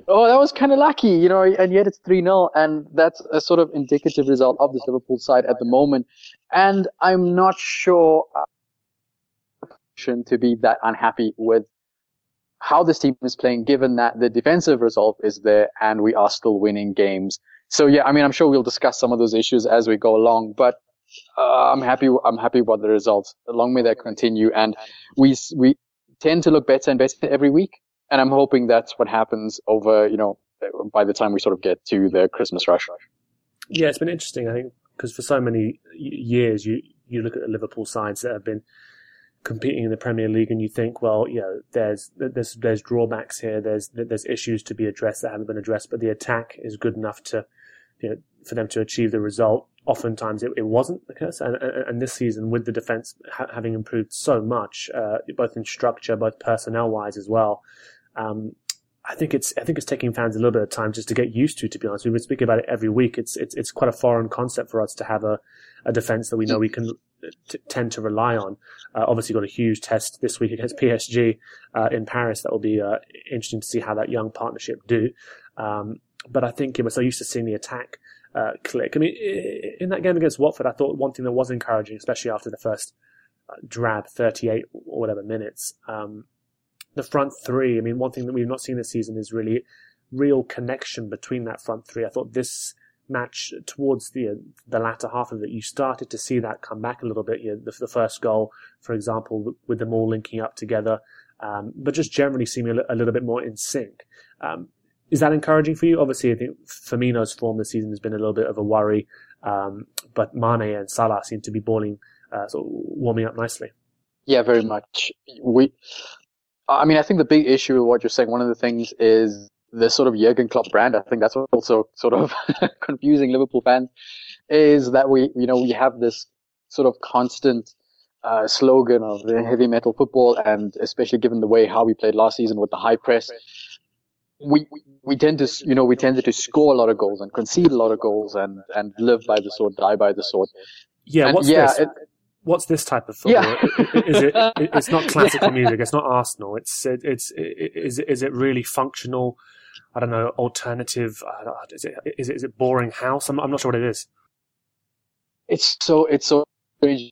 oh, that was kind of lucky, you know, and yet it's 3-0. And that's a sort of indicative result of this Liverpool side at the moment. And I'm not sure to be that unhappy with how this team is playing, given that the defensive resolve is there and we are still winning games. So yeah, I mean, I'm sure we'll discuss some of those issues as we go along, but uh, I'm happy. I'm happy about the results. Long may that continue. And we we tend to look better and better every week. And I'm hoping that's what happens over, you know, by the time we sort of get to the Christmas rush. Yeah, it's been interesting, I think, because for so many years, you, you look at the Liverpool sides that have been competing in the Premier League and you think, well, you know, there's, there's, there's drawbacks here. There's, there's issues to be addressed that haven't been addressed, but the attack is good enough to, you know, for them to achieve the result oftentimes it, it wasn't the case. And, and, and, this season, with the defense ha- having improved so much, uh, both in structure, both personnel wise as well, um, I think it's I think it's taking fans a little bit of time just to get used to. To be honest, we've been speaking about it every week. It's it's it's quite a foreign concept for us to have a, a defense that we know we can t- tend to rely on. Uh, obviously, got a huge test this week against [laughs] PSG uh, in Paris. That will be uh, interesting to see how that young partnership do. Um, but I think we're so used to seeing the attack uh, click. I mean, in that game against Watford, I thought one thing that was encouraging, especially after the first uh, drab 38 or whatever minutes, um, the front three. I mean, one thing that we've not seen this season is really real connection between that front three. I thought this match towards the the latter half of it, you started to see that come back a little bit. You know, the, the first goal, for example, with them all linking up together, um, but just generally seeming a, a, little bit more in sync. Um, is that encouraging for you? Obviously, I think Firmino's form this season has been a little bit of a worry, um, but Mane and Salah seem to be balling, uh, sort of warming up nicely. Yeah, very much. We, I mean, I think the big issue with what you're saying, one of the things is the sort of Jurgen Klopp brand. I think that's also sort of [laughs] confusing Liverpool fans is that we, you know, we have this sort of constant uh, slogan of the heavy metal football, and especially given the way how we played last season with the high press, we we tend to you know we tended to score a lot of goals and concede a lot of goals and and live by the sword, die by the sword. Yeah, and what's yeah, this? It, what's this type of football? Yeah. is it? [laughs] It's not classical yeah. music. It's not Arsenal. It's it, it's it, is is it really functional? I don't know. Alternative? Uh, is it is it, is it boring house? I'm I'm not sure what it is. It's so it's so strange.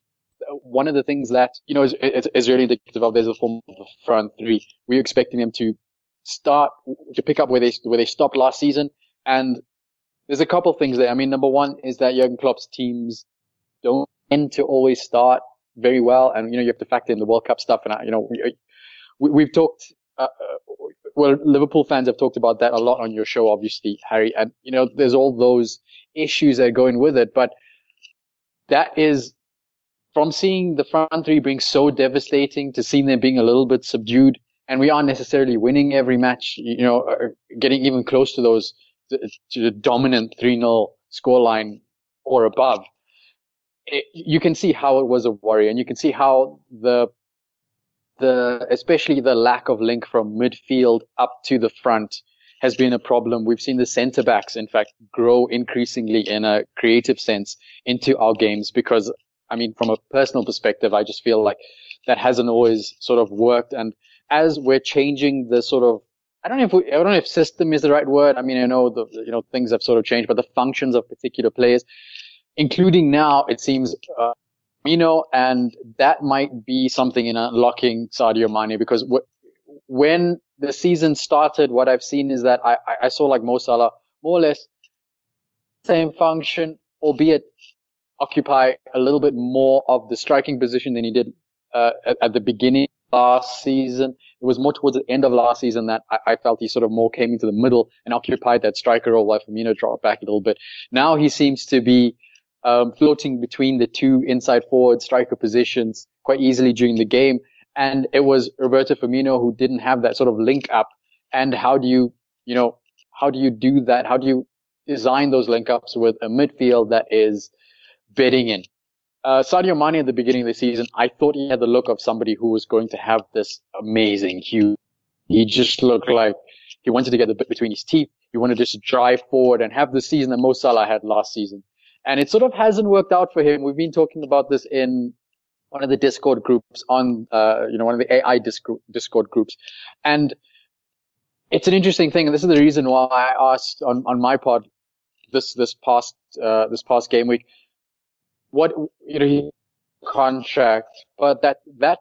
One of the things that you know is, is, is really indicative of there's a form of the front three. We're expecting them to start to pick up where they where they stopped last season. And there's a couple things there. I mean, number one is that Jurgen Klopp's teams don't tend to always start very well, and you know you have to factor in the World Cup stuff. And you know we, have talked. Uh, uh, well, Liverpool fans have talked about that a lot on your show, obviously, Hari. And you know, there's all those issues that are going with it, but that is from seeing the front three being so devastating to seeing them being a little bit subdued, and we aren't necessarily winning every match. You know, getting even close to those to the dominant 3-0 scoreline or above. It, you can see how it was a worry and you can see how the the especially the lack of link from midfield up to the front has been a problem. We've seen the centre backs, in fact, grow increasingly in a creative sense into our games because, I mean, from a personal perspective, I just feel like that hasn't always sort of worked. And as we're changing the sort of I don't know if we, I don't know if system is the right word. I mean, I know the you know things have sort of changed, but the functions of particular players, including now, it seems, uh, you know, and that might be something in unlocking Sadio Mane because when the season started, what I've seen is that I, I saw like Mo Salah more or less same function, albeit occupy a little bit more of the striking position than he did uh, at, at the beginning last season. It was more towards the end of last season that I, I, felt he sort of more came into the middle and occupied that striker role while Firmino dropped back a little bit. Now he seems to be um, floating between the two inside forward striker positions quite easily during the game. And it was Roberto Firmino who didn't have that sort of link up. And how do you, you know, how do you do that? How do you design those link ups with a midfield that is bidding in? Uh, Sadio Mane at the beginning of the season, I thought he had the look of somebody who was going to have this amazing hue. He just looked like he wanted to get the bit between his teeth. He wanted to just drive forward and have the season that Mo Salah had last season. And it sort of hasn't worked out for him. We've been talking about this in one of the Discord groups on, uh, you know, one of the AI Discord groups. And it's an interesting thing. And this is the reason why I asked on, on my pod this, this past, uh, this past game week what you know contract, but that that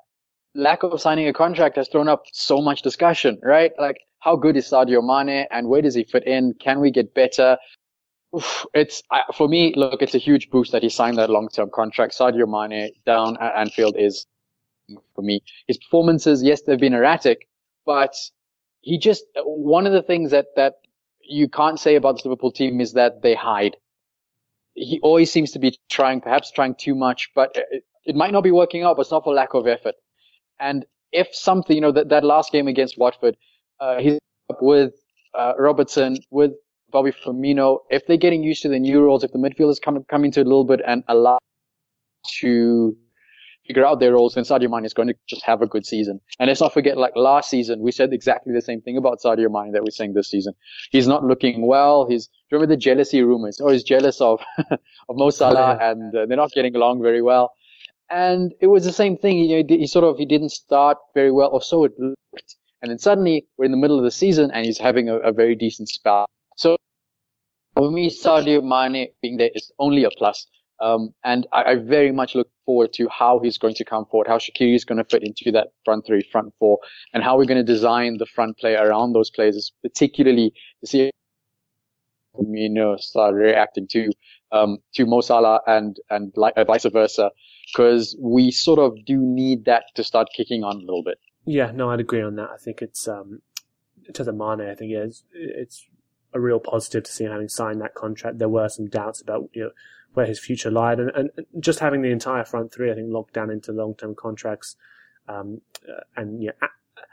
lack of signing a contract has thrown up so much discussion, right? Like how good is Sadio Mane and where does he fit in? Can we get better? Oof, it's for me. Look, it's a huge boost that he signed that long-term contract. Sadio Mane down at Anfield is for me. His performances, yes, they've been erratic, but he just one of the things that that you can't say about the Liverpool team is that they hide he always seems to be trying, perhaps trying too much, but it, it might not be working out, but it's not for lack of effort. And if something, you know, that, that last game against Watford, uh, he's up with uh, Robertson, with Bobby Firmino. If they're getting used to the new roles, if the midfielders come coming to a little bit and allow to figure out their roles, then Sadio Mane is going to just have a good season. And let's not forget, like last season, we said exactly the same thing about Sadio Mane that we're saying this season. He's not looking well. He's remember the jealousy rumors? Oh, he's jealous of [laughs] of Mo Salah, [laughs] and uh, they're not getting along very well. And it was the same thing. You know, he sort of he didn't start very well, or so it looked. And then suddenly we're in the middle of the season, and he's having a, a very decent spell. So for me, Sadio Mane being there is only a plus. Um, and I, I, very much look forward to how he's going to come forward, how Shaqiri is going to fit into that front three, front four, and how we're going to design the front play around those players, particularly to see Firmino start reacting to um, to Mo Salah and and uh, vice versa, because we sort of do need that to start kicking on a little bit. Yeah, no, I'd agree on that. I think it's um, terms of Mane, I think it's, it's a real positive to see him having signed that contract. There were some doubts about you know where his future lied, and, and just having the entire front three, I think, locked down into long term contracts, um, uh, and yeah, at,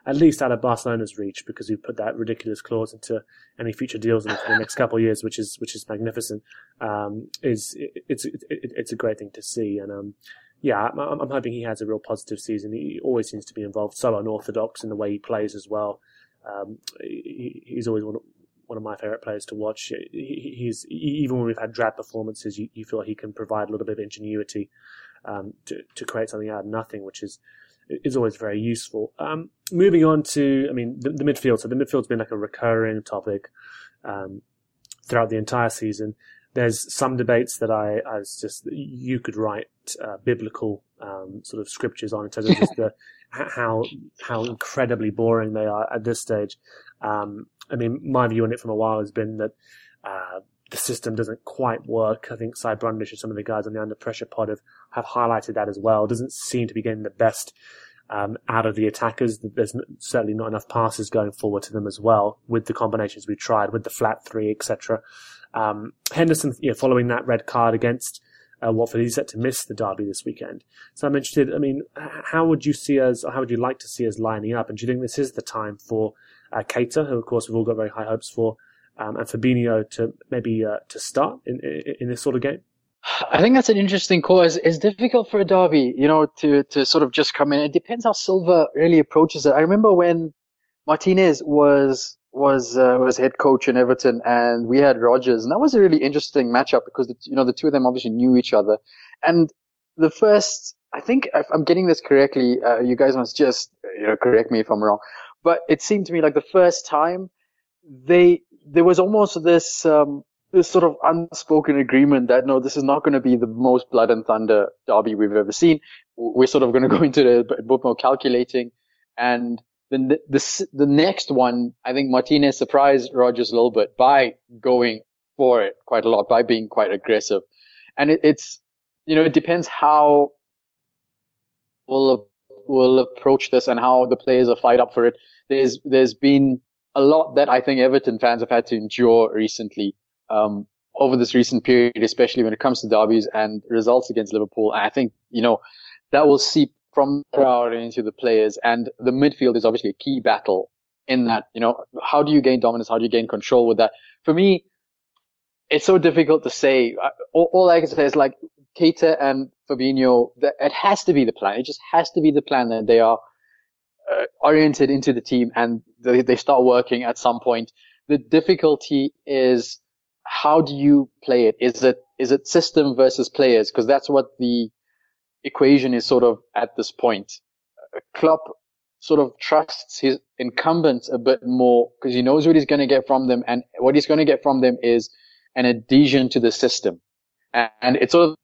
at, least out of Barcelona's reach because we put that ridiculous clause into any future deals in the next couple of years, which is which is magnificent. Um, is it, it's it, it's a great thing to see, and um, yeah, I'm, I'm, hoping he has a real positive season. He always seems to be involved, so unorthodox in the way he plays as well. Um, he, he's always one, one of my favorite players to watch. he's even when we've had drab performances, you, you feel like he can provide a little bit of ingenuity um, to to create something out of nothing, which is is always very useful. Um, moving on to, I mean, the, the, midfield. So the midfield's been like a recurring topic um, throughout the entire season. There's some debates that I, I was just you could write uh, biblical um, sort of scriptures on in terms of just [laughs] the how how incredibly boring they are at this stage. Um, I mean, my view on it from a while has been that uh, the system doesn't quite work. I think Cy Brundish and some of the guys on the under pressure pod have, have highlighted that as well. Doesn't seem to be getting the best um, out of the attackers. There's certainly not enough passes going forward to them as well with the combinations we tried with the flat three, etc. Um, Henderson, you know, following that red card against uh, Watford, he's set to miss the derby this weekend. So I'm interested. I mean, how would you see us, how would you like to see us lining up? And do you think this is the time for uh, Keita, who of course we've all got very high hopes for, um, and Fabinho to maybe uh, to start in, in, in this sort of game? I think that's an interesting call. It's, it's, difficult for a derby, you know, to to sort of just come in. It depends how Silva really approaches it. I remember when Martinez was was uh, was head coach in Everton, and we had Rodgers, and that was a really interesting matchup because the, you know the two of them obviously knew each other, and the first. I think if I'm getting this correctly, uh, you guys must just you know correct me if I'm wrong, but it seemed to me like the first time they there was almost this um, this sort of unspoken agreement that no, this is not going to be the most blood and thunder derby we've ever seen. We're sort of going [laughs] to go into the bit more calculating. And then the, the, the next one, I think Martinez surprised Rodgers a little bit by going for it quite a lot, by being quite aggressive. And it, it's, you know, it depends how we'll, we'll approach this and how the players are fired up for it. There's, there's been a lot that I think Everton fans have had to endure recently um, over this recent period, especially when it comes to derbies and results against Liverpool. And I think, you know, that will seep from the crowd into the players. And the midfield is obviously a key battle in that, you know, how do you gain dominance? How do you gain control with that? For me, it's so difficult to say. All, all I can say is like Keita and Fabinho, it has to be the plan. It just has to be the plan that they are uh, oriented into the team and they, they start working at some point. The difficulty is how do you play it? Is it is it system versus players? Because that's what the equation is sort of at this point. Klopp sort of trusts his incumbents a bit more because he knows what he's going to get from them, and what he's going to get from them is an adhesion to the system, and it sort of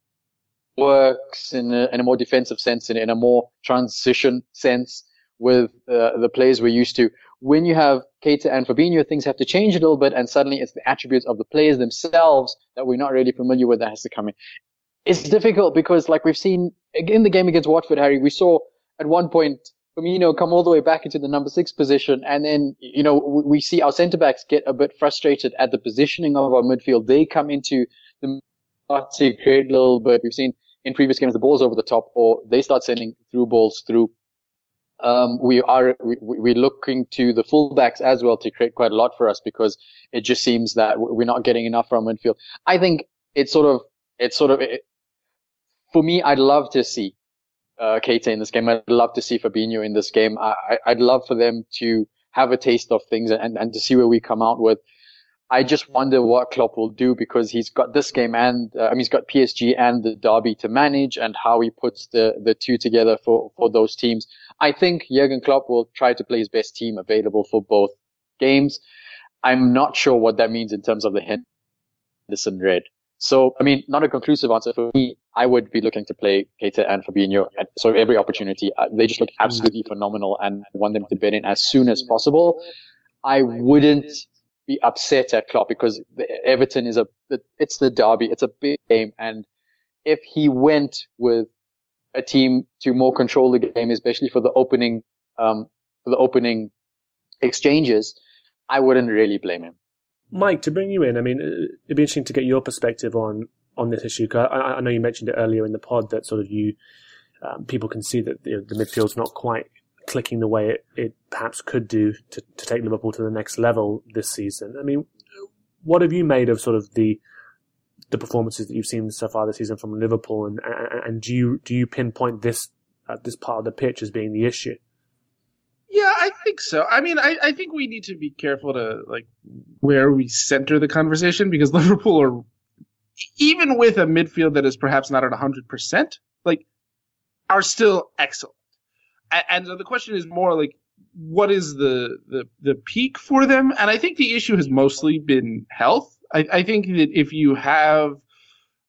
works in a, in a more defensive sense and in a more transition sense with uh, the players we're used to when you have Keita and Fabinho, things have to change a little bit, and suddenly it's the attributes of the players themselves that we're not really familiar with that has to come in. It's difficult because, like we've seen in the game against Watford, Hari, we saw at one point Firmino come all the way back into the number six position, and then you know we see our centre backs get a bit frustrated at the positioning of our midfield. They come into the to create a little bit. We've seen in previous games the balls over the top, or they start sending through balls through um, we are we, we're looking to the fullbacks as well to create quite a lot for us because it just seems that we're not getting enough from midfield. I think it's sort of it's sort of it, for me. I'd love to see uh, Keita in this game. I'd love to see Fabinho in this game. I, I'd love for them to have a taste of things and, and to see where we come out with. I just wonder what Klopp will do because he's got this game and uh, I mean he's got PSG and the derby to manage and how he puts the the two together for for those teams. I think Jurgen Klopp will try to play his best team available for both games. I'm not sure what that means in terms of the Henderson red. So, I mean, not a conclusive answer for me. I would be looking to play Keita and Fabinho. So every opportunity, uh, they just look absolutely phenomenal and want them to bed in as soon as possible. I wouldn't be upset at Klopp because Everton is a, it's the derby. It's a big game. And if he went with a team to more control the game, especially for the opening, um, for the opening exchanges, I wouldn't really blame him. Mike, to bring you in, I mean, it'd be interesting to get your perspective on on this issue. I, I know you mentioned it earlier in the pod that sort of you um, people can see that you know, the midfield's not quite clicking the way it, it perhaps could do to, to take Liverpool to the next level this season. I mean, what have you made of sort of the the performances that you've seen so far this season from Liverpool, and and, do you do you pinpoint this uh, this part of the pitch as being the issue? Yeah, I think so. I mean, I, I think we need to be careful to like where we center the conversation because [laughs] Liverpool are even with a midfield that is perhaps not at hundred percent, like are still excellent. And, so the question is more like what is the, the the peak for them? And I think the issue has mostly been health. I, I think that if you have,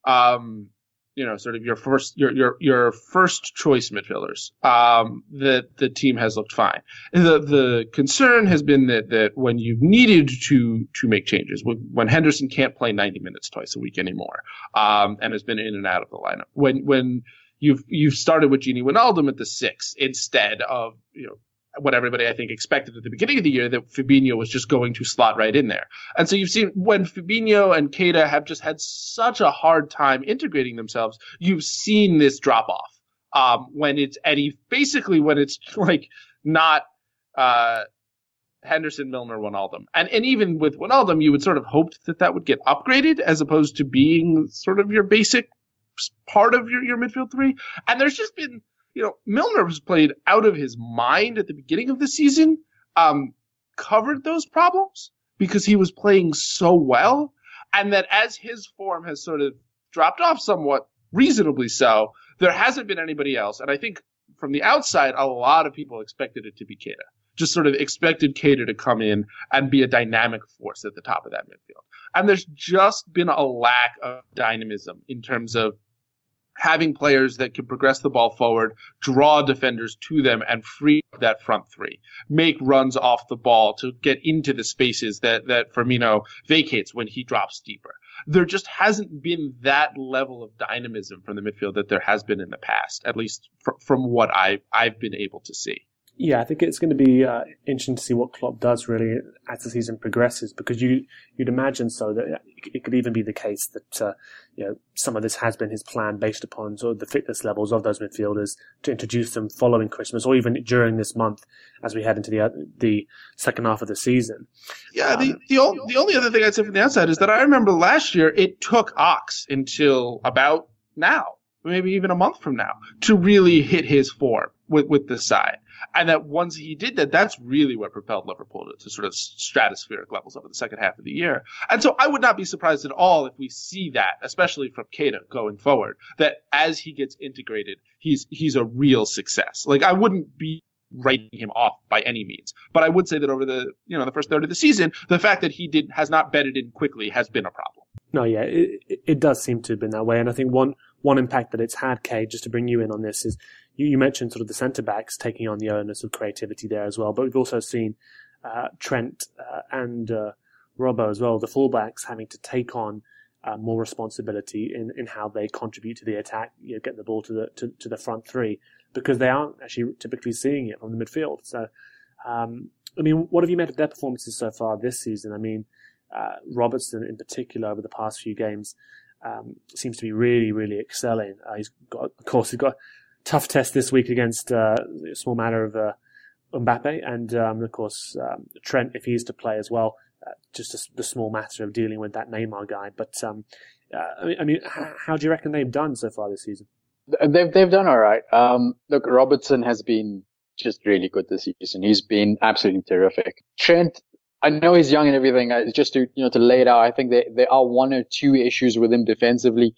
um, you know, sort of your first your your your first choice midfielders, um, that the team has looked fine. The the concern has been that that when you've needed to to make changes, when, when Henderson can't play 90 minutes twice a week anymore, um, and has been in and out of the lineup, when when you've you've started with Gini Wijnaldum at the six instead of you know what everybody I think expected at the beginning of the year that Fabinho was just going to slot right in there. And so you've seen when Fabinho and Keita have just had such a hard time integrating themselves, you've seen this drop off. Um, when it's Eddie, basically when it's [laughs] like not uh, Henderson, Milner, Wijnaldum, and and even with Wijnaldum, you would sort of hoped that that would get upgraded as opposed to being sort of your basic part of your your midfield three. And there's just been you know, Milner was played out of his mind at the beginning of the season, um, covered those problems because he was playing so well. And that as his form has sort of dropped off somewhat, reasonably so, there hasn't been anybody else. And I think from the outside, a lot of people expected it to be Keita. Just sort of expected Keita to come in and be a dynamic force at the top of that midfield. And there's just been a lack of dynamism in terms of having players that can progress the ball forward, draw defenders to them, and free that front three, make runs off the ball to get into the spaces that that Firmino vacates when he drops deeper. There just hasn't been that level of dynamism from the midfield that there has been in the past, at least fr- from what I I've been able to see. Yeah, I think it's going to be uh, interesting to see what Klopp does really as the season progresses, because you you'd imagine so that it could even be the case that uh, you know some of this has been his plan based upon sort of the fitness levels of those midfielders to introduce them following Christmas or even during this month as we head into the uh, the second half of the season. Yeah, the um, the, o- the only other thing I'd say from the outside is that I remember last year it took Ox until about now, maybe even a month from now, to really hit his form with with the side. And that once he did that, that's really what propelled Liverpool to, to, sort of stratospheric levels over the second half of the year. And so I would not be surprised at all if we see that, especially from Keita going forward, that as he gets integrated, he's he's a real success. Like I wouldn't be writing him off by any means. But I would say that over the you know the first third of the season, the fact that he did has not bedded in quickly has been a problem. No, yeah, it, it does seem to have been that way, and I think one one impact that it's had, Kay, just to bring you in on this, is you, you mentioned sort of the centre backs taking on the onus of creativity there as well, but we've also seen uh, Trent uh, and uh, Robbo as well, the fullbacks having to take on uh, more responsibility in, in how they contribute to the attack, you know, getting the ball to the to, to the front three because they aren't actually typically seeing it from the midfield. So, um, I mean, what have you made of their performances so far this season? I mean, uh, Robertson in particular over the past few games um, seems to be really, really excelling. Uh, he's got, of course, he's got tough test this week against uh, a small matter of uh, Mbappe, and um, of course um, Trent if he's to play as well. Uh, just a, the small matter of dealing with that Neymar guy. But um, uh, I mean, I mean how, how, do you reckon they've done so far this season? They've they've done all right. Um, look, Robertson has been just really good this season. He's been absolutely terrific. Trent, I know he's young and everything. Just to you know to lay it out, I think there there are one or two issues with him defensively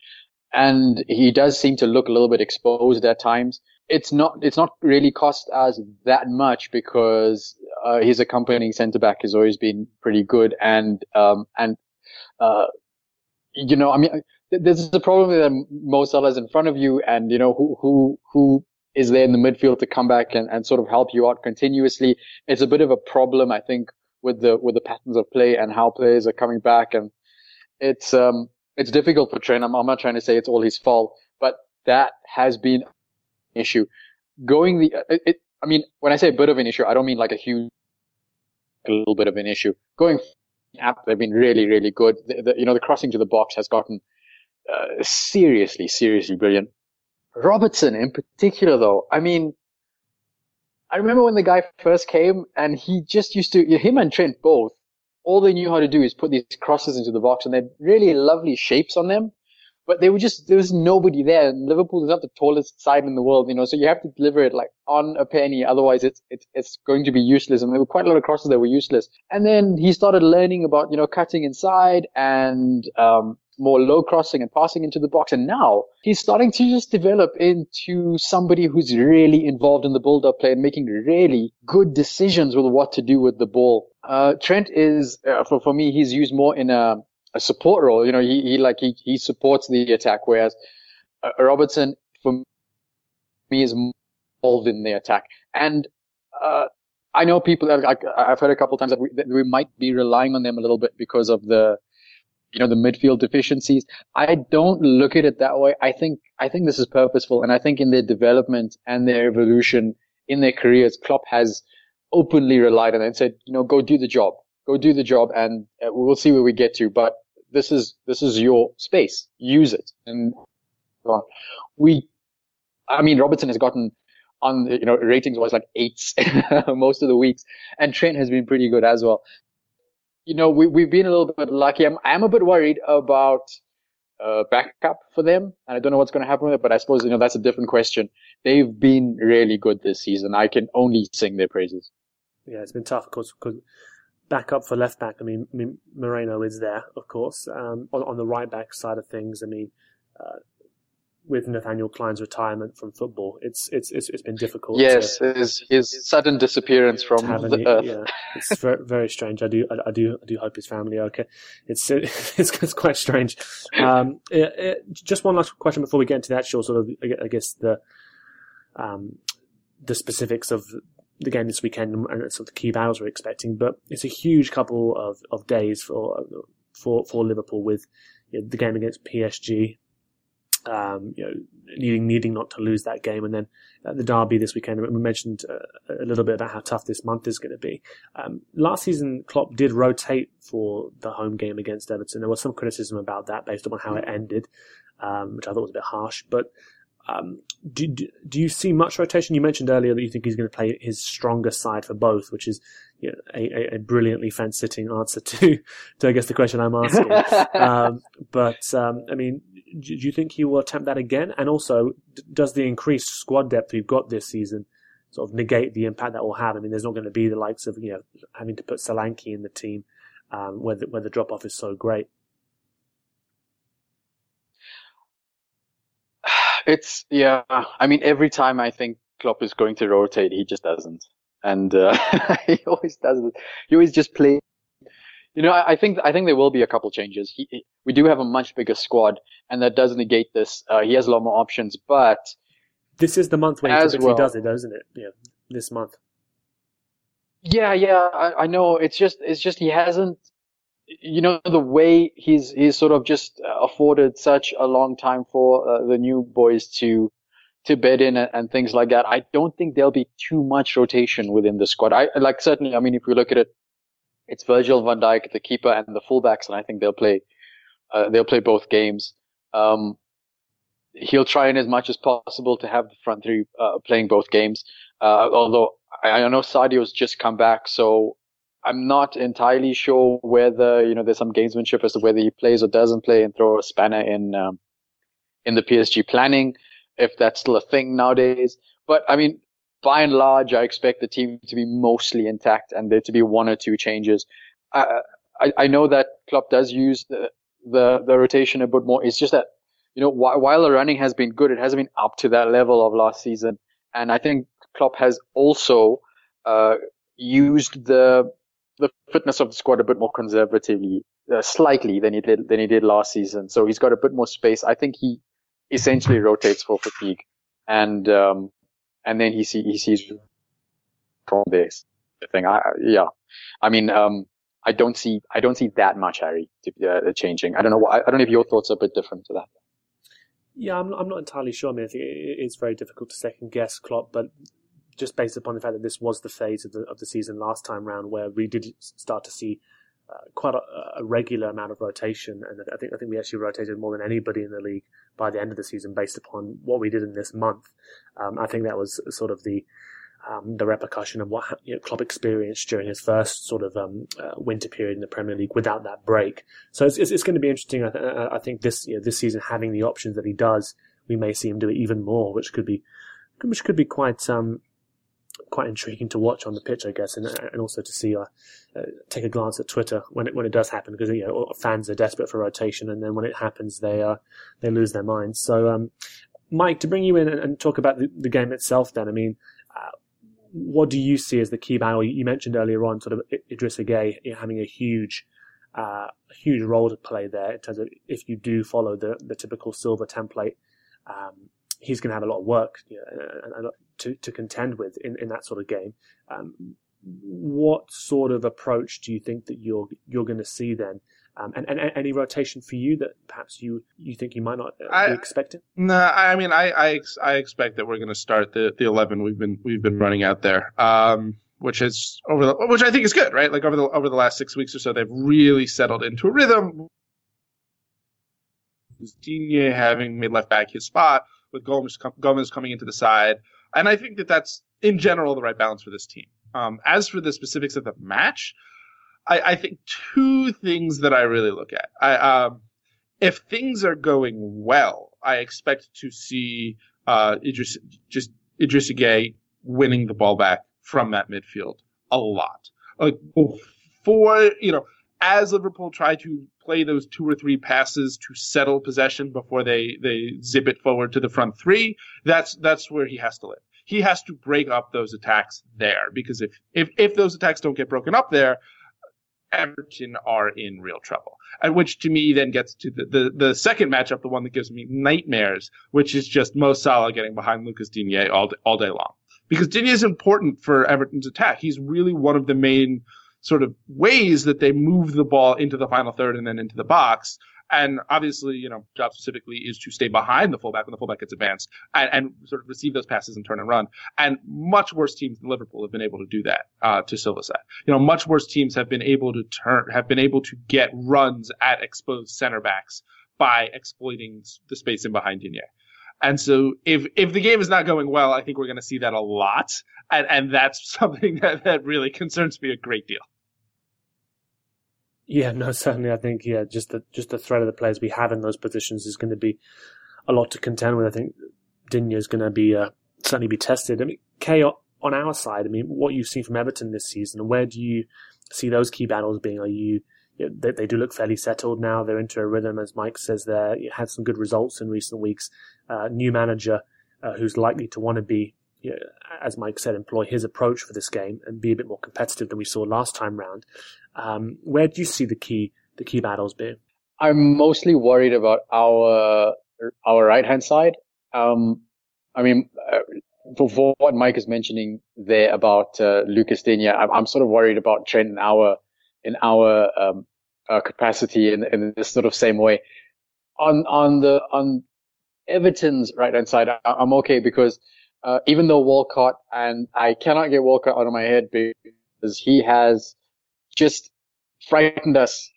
and he does seem to look a little bit exposed at times. It's not it's not really cost us that much because uh, his accompanying centre back has always been pretty good, and um, and uh, you know, I mean, there's a problem that Mo Salah's in front of you, and you know who who who is there in the midfield to come back and, and sort of help you out continuously. It's a bit of a problem, I think, with the with the patterns of play and how players are coming back, and it's um it's difficult for Trent. I'm, I'm not trying to say it's all his fault, but that has been an issue. Going the, it, it, I mean, when I say a bit of an issue, I don't mean like a huge, a little bit of an issue. Going up, they've been really, really good. The, the, you know, the crossing to the box has gotten uh, seriously, seriously brilliant. Robertson in particular, though, I mean, I remember when the guy first came and he just used to, him and Trent both all they knew how to do is put these crosses into the box and they had really lovely shapes on them. But they were just, there was nobody there. And Liverpool is not the tallest side in the world, you know, so you have to deliver it like on a penny. Otherwise it's, it's, it's going to be useless. And there were quite a lot of crosses that were useless. And then he started learning about, you know, cutting inside and, um, more low crossing and passing into the box. And now he's starting to just develop into somebody who's really involved in the build up play and making really good decisions with what to do with the ball. Uh, Trent is, uh, for, for me, he's used more in a, a support role. You know, he, he like, he, he supports the attack, whereas uh, Robertson for me is involved in the attack, and uh, I know people. I've heard a couple times that we, that we might be relying on them a little bit because of the you know, the midfield deficiencies. I don't look at it that way. I think, I think this is purposeful. And I think in their development and their evolution in their careers, Klopp has openly relied on it and said, you know, go do the job, go do the job and uh, we'll see where we get to. But this is, this is your space. Use it. And we, I mean, Robertson has gotten on, you know, ratings was like eights [laughs] most of the weeks and Trent has been pretty good as well you know, we, we've been a little bit lucky. I'm, I'm a bit worried about uh, backup for them. And I don't know what's going to happen with it, but I suppose, you know, that's a different question. They've been really good this season. I can only sing their praises. Yeah, it's been tough, of course, because backup for left back, I mean, I mean Moreno is there, of course. Um, on, on the right back side of things, I mean, uh, with Nathaniel Clyne's retirement from football. It's it's it's, it's been difficult. Yes, to, his his sudden disappearance from the earth. Yeah, it's very, very strange. I do I, I, do I do hope his family are okay. It's [laughs] it's, it's quite strange. Um, it, it, just one last question before we get into the actual sort of I guess the um the specifics of the game this weekend and sort of the key battles we're expecting. But it's a huge couple of, of days for for for Liverpool with you know, the game against PSG um, you know, needing needing not to lose that game, and then the derby this weekend. We mentioned uh, a little bit about how tough this month is going to be. Um, last season, Klopp did rotate for the home game against Everton. There was some criticism about that based on how it ended, um, which I thought was a bit harsh. But um, do, do you see much rotation? You mentioned earlier that you think he's going to play his stronger side for both, which is you know, a, a, brilliantly fence sitting answer to, [laughs] to I guess the question I'm asking. [laughs] um, but um, I mean, do you think he will attempt that again? And also, does the increased squad depth we've got this season sort of negate the impact that will have? I mean, there's not going to be the likes of you know having to put Solanke in the team um, where the, where the drop off is so great. [sighs] It's yeah. I mean, every time I think Klopp is going to rotate, he just doesn't, and uh, [laughs] he always doesn't. He always just plays. You know, I, I, think I think there will be a couple changes. He, he, we do have a much bigger squad, and that does negate this. Uh, he has a lot more options, but this is the month when he well, does it, doesn't it? Yeah, this month. Yeah, yeah, I, I know. It's just, it's just he hasn't you know the way he's he's sort of just afforded such a long time for uh, the new boys to to bed in and, and, things like that. I don't think there'll be too much rotation within the squad. I like certainly. I mean, if we look at it, it's Virgil van Dijk, the keeper, and the fullbacks, and I think they'll play uh, they'll play both games. Um, he'll try in as much as possible to have the front three uh, playing both games. Uh, although I, I know Sadio's just come back, so I'm not entirely sure whether you know there's some gamesmanship as to whether he plays or doesn't play and throw a spanner in um, in the PSG planning, if that's still a thing nowadays. But I mean, by and large, I expect the team to be mostly intact and there to be one or two changes. I, I, I know that Klopp does use the, the the rotation a bit more. It's just that you know while, while the running has been good, it hasn't been up to that level of last season. And I think Klopp has also uh, used the the fitness of the squad a bit more conservatively, uh, slightly than he did than he did last season. So he's got a bit more space. I think he essentially rotates for fatigue, and um, and then he see he sees from this thing. I, yeah, I mean, um, I don't see I don't see that much Hari uh, changing. I don't know. I, I don't know if your thoughts are a bit different to that. Yeah, I'm, I'm not entirely sure. I mean, I think it's very difficult to second guess Klopp, but just based upon the fact that this was the phase of the, of the season last time round where we did start to see quite a, a, regular amount of rotation, and I think I think we actually rotated more than anybody in the league by the end of the season, based upon what we did in this month. Um, I think that was sort of the um, the repercussion of what you know, Klopp experienced during his first sort of um, uh, winter period in the Premier League without that break. So it's, it's, it's going to be interesting. I, th- I think this you know, this season having the options that he does, we may see him do it even more, which could be which could be quite um, quite intriguing to watch on the pitch, I guess, and and also to see uh, uh, take a glance at Twitter when it when it does happen because you know fans are desperate for rotation, and then when it happens, they uh, they lose their minds. So, um, Mike, to bring you in and, and talk about the, the, game itself, then I mean. Uh, what do you see as the key battle? You mentioned earlier on, sort of Idrissa Gueye having a huge, uh, huge role to play there in terms of if you do follow the the typical Silva template um, he's going to have a lot of work you know, to, to contend with in, in that sort of game. Um, what sort of approach do you think that you're you're going to see then? Um, and, and, and, any rotation for you that perhaps you, you think you might not uh, I, be expecting? No, I mean I, I, I expect that we're going to start the, the eleven we've been we've been running out there, um, which is over the, which I think is good, right? Like over the over the last six weeks or so, they've really settled into a rhythm. Digne having made left back his spot with Gomez Gomez coming into the side, and I think that that's in general the right balance for this team. Um, as for the specifics of the match, I, I, think two things that I really look at. I, um, if things are going well, I expect to see uh, Idris, just Idrissa Gueye winning the ball back from that midfield a lot. Like before, you know, as Liverpool try to play those two or three passes to settle possession before they they zip it forward to the front three, that's that's where he has to live he has to break up those attacks there because if if if those attacks don't get broken up there, Everton are in real trouble. And which to me then gets to the, the, the second matchup, the one that gives me nightmares, which is just Mo Salah getting behind Lucas Digne all, all day long. Because Digne is important for Everton's attack. He's really one of the main sort of ways that they move the ball into the final third and then into the box. And obviously, you know, job specifically is to stay behind the fullback when the fullback gets advanced and, and sort of receive those passes and turn and run. And much worse teams than Liverpool have been able to do that uh, to Silva You know, much worse teams have been able to turn, have been able to get runs at exposed center backs by exploiting the space in behind Digne. And so if if the game is not going well, I think we're going to see that a lot, and and that's [laughs] something that that really concerns me a great deal. Yeah, no, [laughs] certainly. I think yeah, just the just the threat of the players we have in those positions is going to be a lot to contend with. I think Digne is going to be uh, certainly be tested. I mean, Kay on our side. I mean, what you've seen from Everton this season, where do you see those key battles being? Are you they, they, do look fairly settled now. They're into a rhythm, as Mike says. There, you had some good results in recent weeks. Uh, new manager uh, who's likely to want to be you know, as Mike said, employ his approach for this game and be a bit more competitive than we saw last time round. Um, where do you see the key the key battles being? I'm mostly worried about our our right hand side. Um, I mean, uh, for, what Mike is mentioning there about uh, Lucas Digne, I'm, I'm, sort of worried about Trent in our in our um, uh, capacity in, in this sort of same way. On on the on Everton's right hand side, I, I'm okay because uh, even though Walcott, and I cannot get Walcott out of my head because he has just frightened us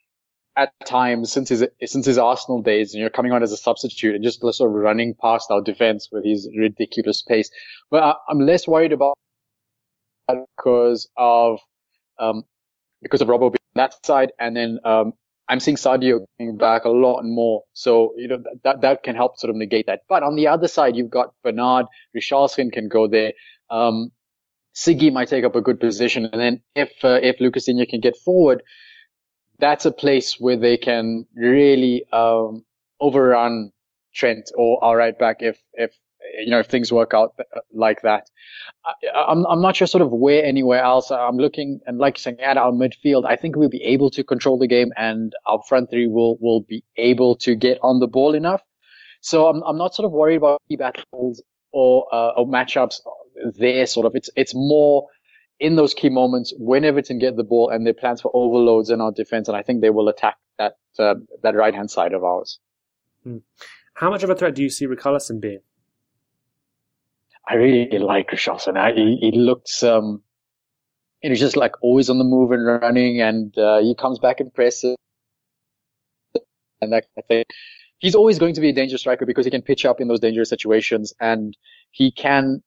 at times since his since his Arsenal days, and you're coming on as a substitute and just sort of running past our defense with his ridiculous pace. But I, am less worried about because of um, because of Robbo being that side, and then um, I'm seeing Sadio coming back a lot more. So, you know, that, that can help sort of negate that. But on the other side, you've got Bernard, Richarlison can go there. Um, Siggy might take up a good position. And then if, uh, if Lucas Digne can get forward, that's a place where they can really, um, overrun Trent or our right back if, if, you know, if things work out like that. I, am I'm not sure sort of where anywhere else. I'm looking and like saying at our midfield, I think we'll be able to control the game and our front three will, will be able to get on the ball enough. So I'm, I'm not sort of worried about key battles or, uh, or matchups there sort of. It's, it's more in those key moments when Everton get the ball and their plans for overloads in our defense. And I think they will attack that, uh, that right hand side of ours. Hmm. How much of a threat do you see Richarlison being? I really like Richarlison. I, he, he looks, um, you know, just like always on the move and running, and uh, he comes back impressive. And that I think he's always going to be a dangerous striker because he can pitch up in those dangerous situations, and he can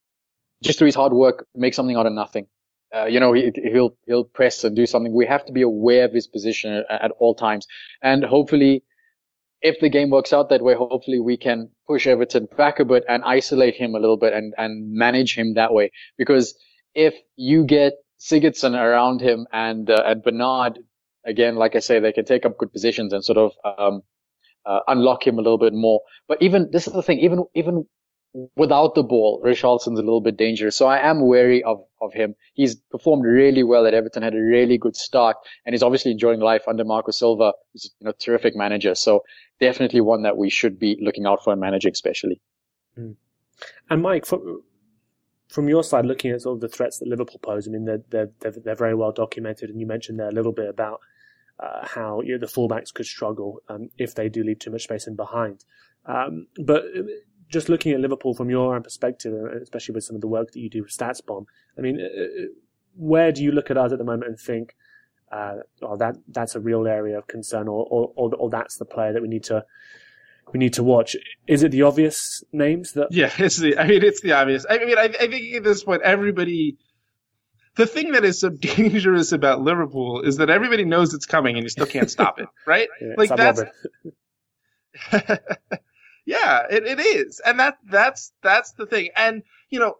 just through his hard work make something out of nothing. Uh, you know, he, will he'll press and do something. We have to be aware of his position at all times, and hopefully if the game works out that way, hopefully we can push Everton back a bit and isolate him a little bit and, and manage him that way. Because if you get Sigurdsson around him and, uh, and Bernard, again, like I say, they can take up good positions and sort of, um, uh, unlock him a little bit more. But even, this is the thing, even, even without the ball, Richarlison's a little bit dangerous. So I am wary of, of him. He's performed really well at Everton, had a really good start, and he's obviously enjoying life under Marco Silva, who's you know terrific manager. So definitely one that we should be looking out for and managing, especially. Mm. And Mike, from from your side, looking at sort of the threats that Liverpool pose, I mean, they're they're they're, they're very well documented, and you mentioned there a little bit about uh, how you know, the fullbacks could struggle um, if they do leave too much space in behind. Um, but uh, just looking at Liverpool from your own perspective, uh, especially with some of the work that you do with StatsBomb, I mean, uh, where do you look at us at the moment and think, uh, oh, that that's a real area of concern, or, or, or, or that's the player that we need to we need to watch. Is it the obvious names that? Yeah, [laughs] it's the. I mean, it's the obvious. I mean, I, I think at this point, everybody. The thing that is so [laughs] dangerous about Liverpool is that everybody knows it's coming and you still can't stop it, [laughs] right? Yeah, like that's. Yeah, it, it is, and that that's that's the thing, and you know.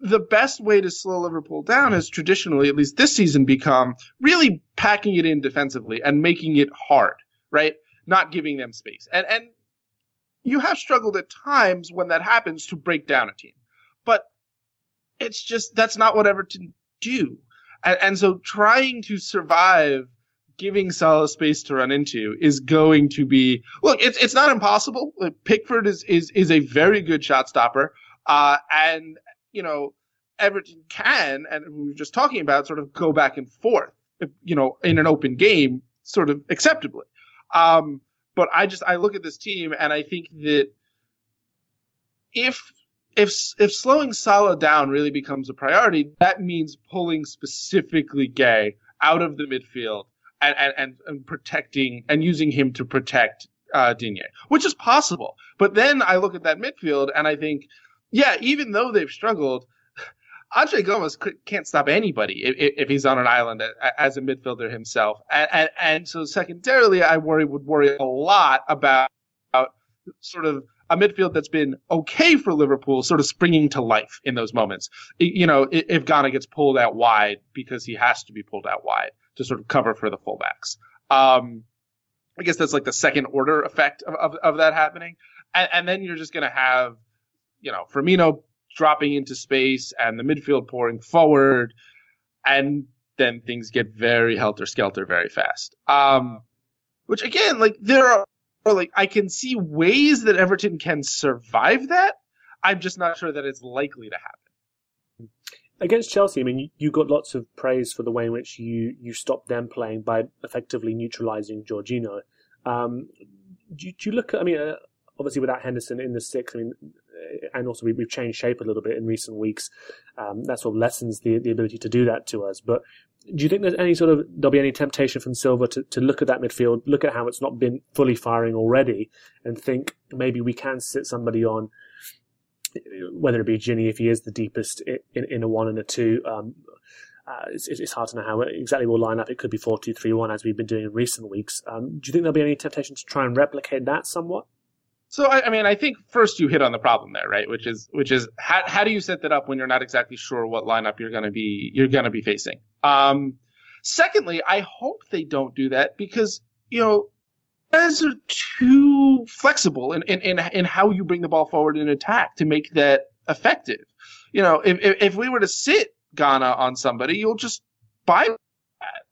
The best way to slow Liverpool down has traditionally, at least this season, become really packing it in defensively and making it hard, right? Not giving them space. And and you have struggled at times when that happens to break down a team. But it's just that's not what Everton do. And, and so trying to survive giving Salah space to run into is going to be look, it's it's not impossible. Pickford is is is a very good shot stopper. Uh and you know, Everton can, and we were just talking about, sort of go back and forth, you know, in an open game, sort of acceptably. Um, but I just I look at this team and I think that if if if slowing Salah down really becomes a priority, that means pulling specifically Gueye out of the midfield and and, and, and protecting and using him to protect uh, Digne, which is possible. But then I look at that midfield and I think, yeah, even though they've struggled, Andre Gomes can't stop anybody if, if he's on an island as a midfielder himself. And, and, and so secondarily, I worry would worry a lot about, about sort of a midfield that's been okay for Liverpool, sort of springing to life in those moments. You know, if Gana gets pulled out wide because he has to be pulled out wide to sort of cover for the fullbacks. Um, I guess that's like the second order effect of, of, of that happening. And, and then you're just going to have, you know, Firmino dropping into space and the midfield pouring forward. And then things get very helter skelter very fast. Um, which again, like there are, like I can see ways that Everton can survive that. I'm just not sure that it's likely to happen. Against Chelsea, I mean, you, got lots of praise for the way in which you, you stopped them playing by effectively neutralising Jorginho. Um, do, do, you look at, I mean, uh, obviously without Henderson in the six, I mean, and also we, have changed shape a little bit in recent weeks. Um, that sort of lessens the, the ability to do that to us. But do you think there's any sort of, there'll be any temptation from Silva to, to look at that midfield, look at how it's not been fully firing already and think maybe we can sit somebody on, whether it be Gini if he is the deepest in, in a one and a two, um, uh, it's, it's, hard to know how exactly we'll line up. It could be 4 2 3 1 as we've been doing in recent weeks. Um, do you think there'll be any temptation to try and replicate that somewhat? So I, I, mean, I think first you hit on the problem there, right? Which is which is how how do you set that up when you're not exactly sure what lineup you're gonna be you're gonna be facing? Um, secondly, I hope they don't do that because you know guys are too flexible in, in, in, in how you bring the ball forward in attack to make that effective. You know, if, if, if we were to sit Gana on somebody, you'll just buy that.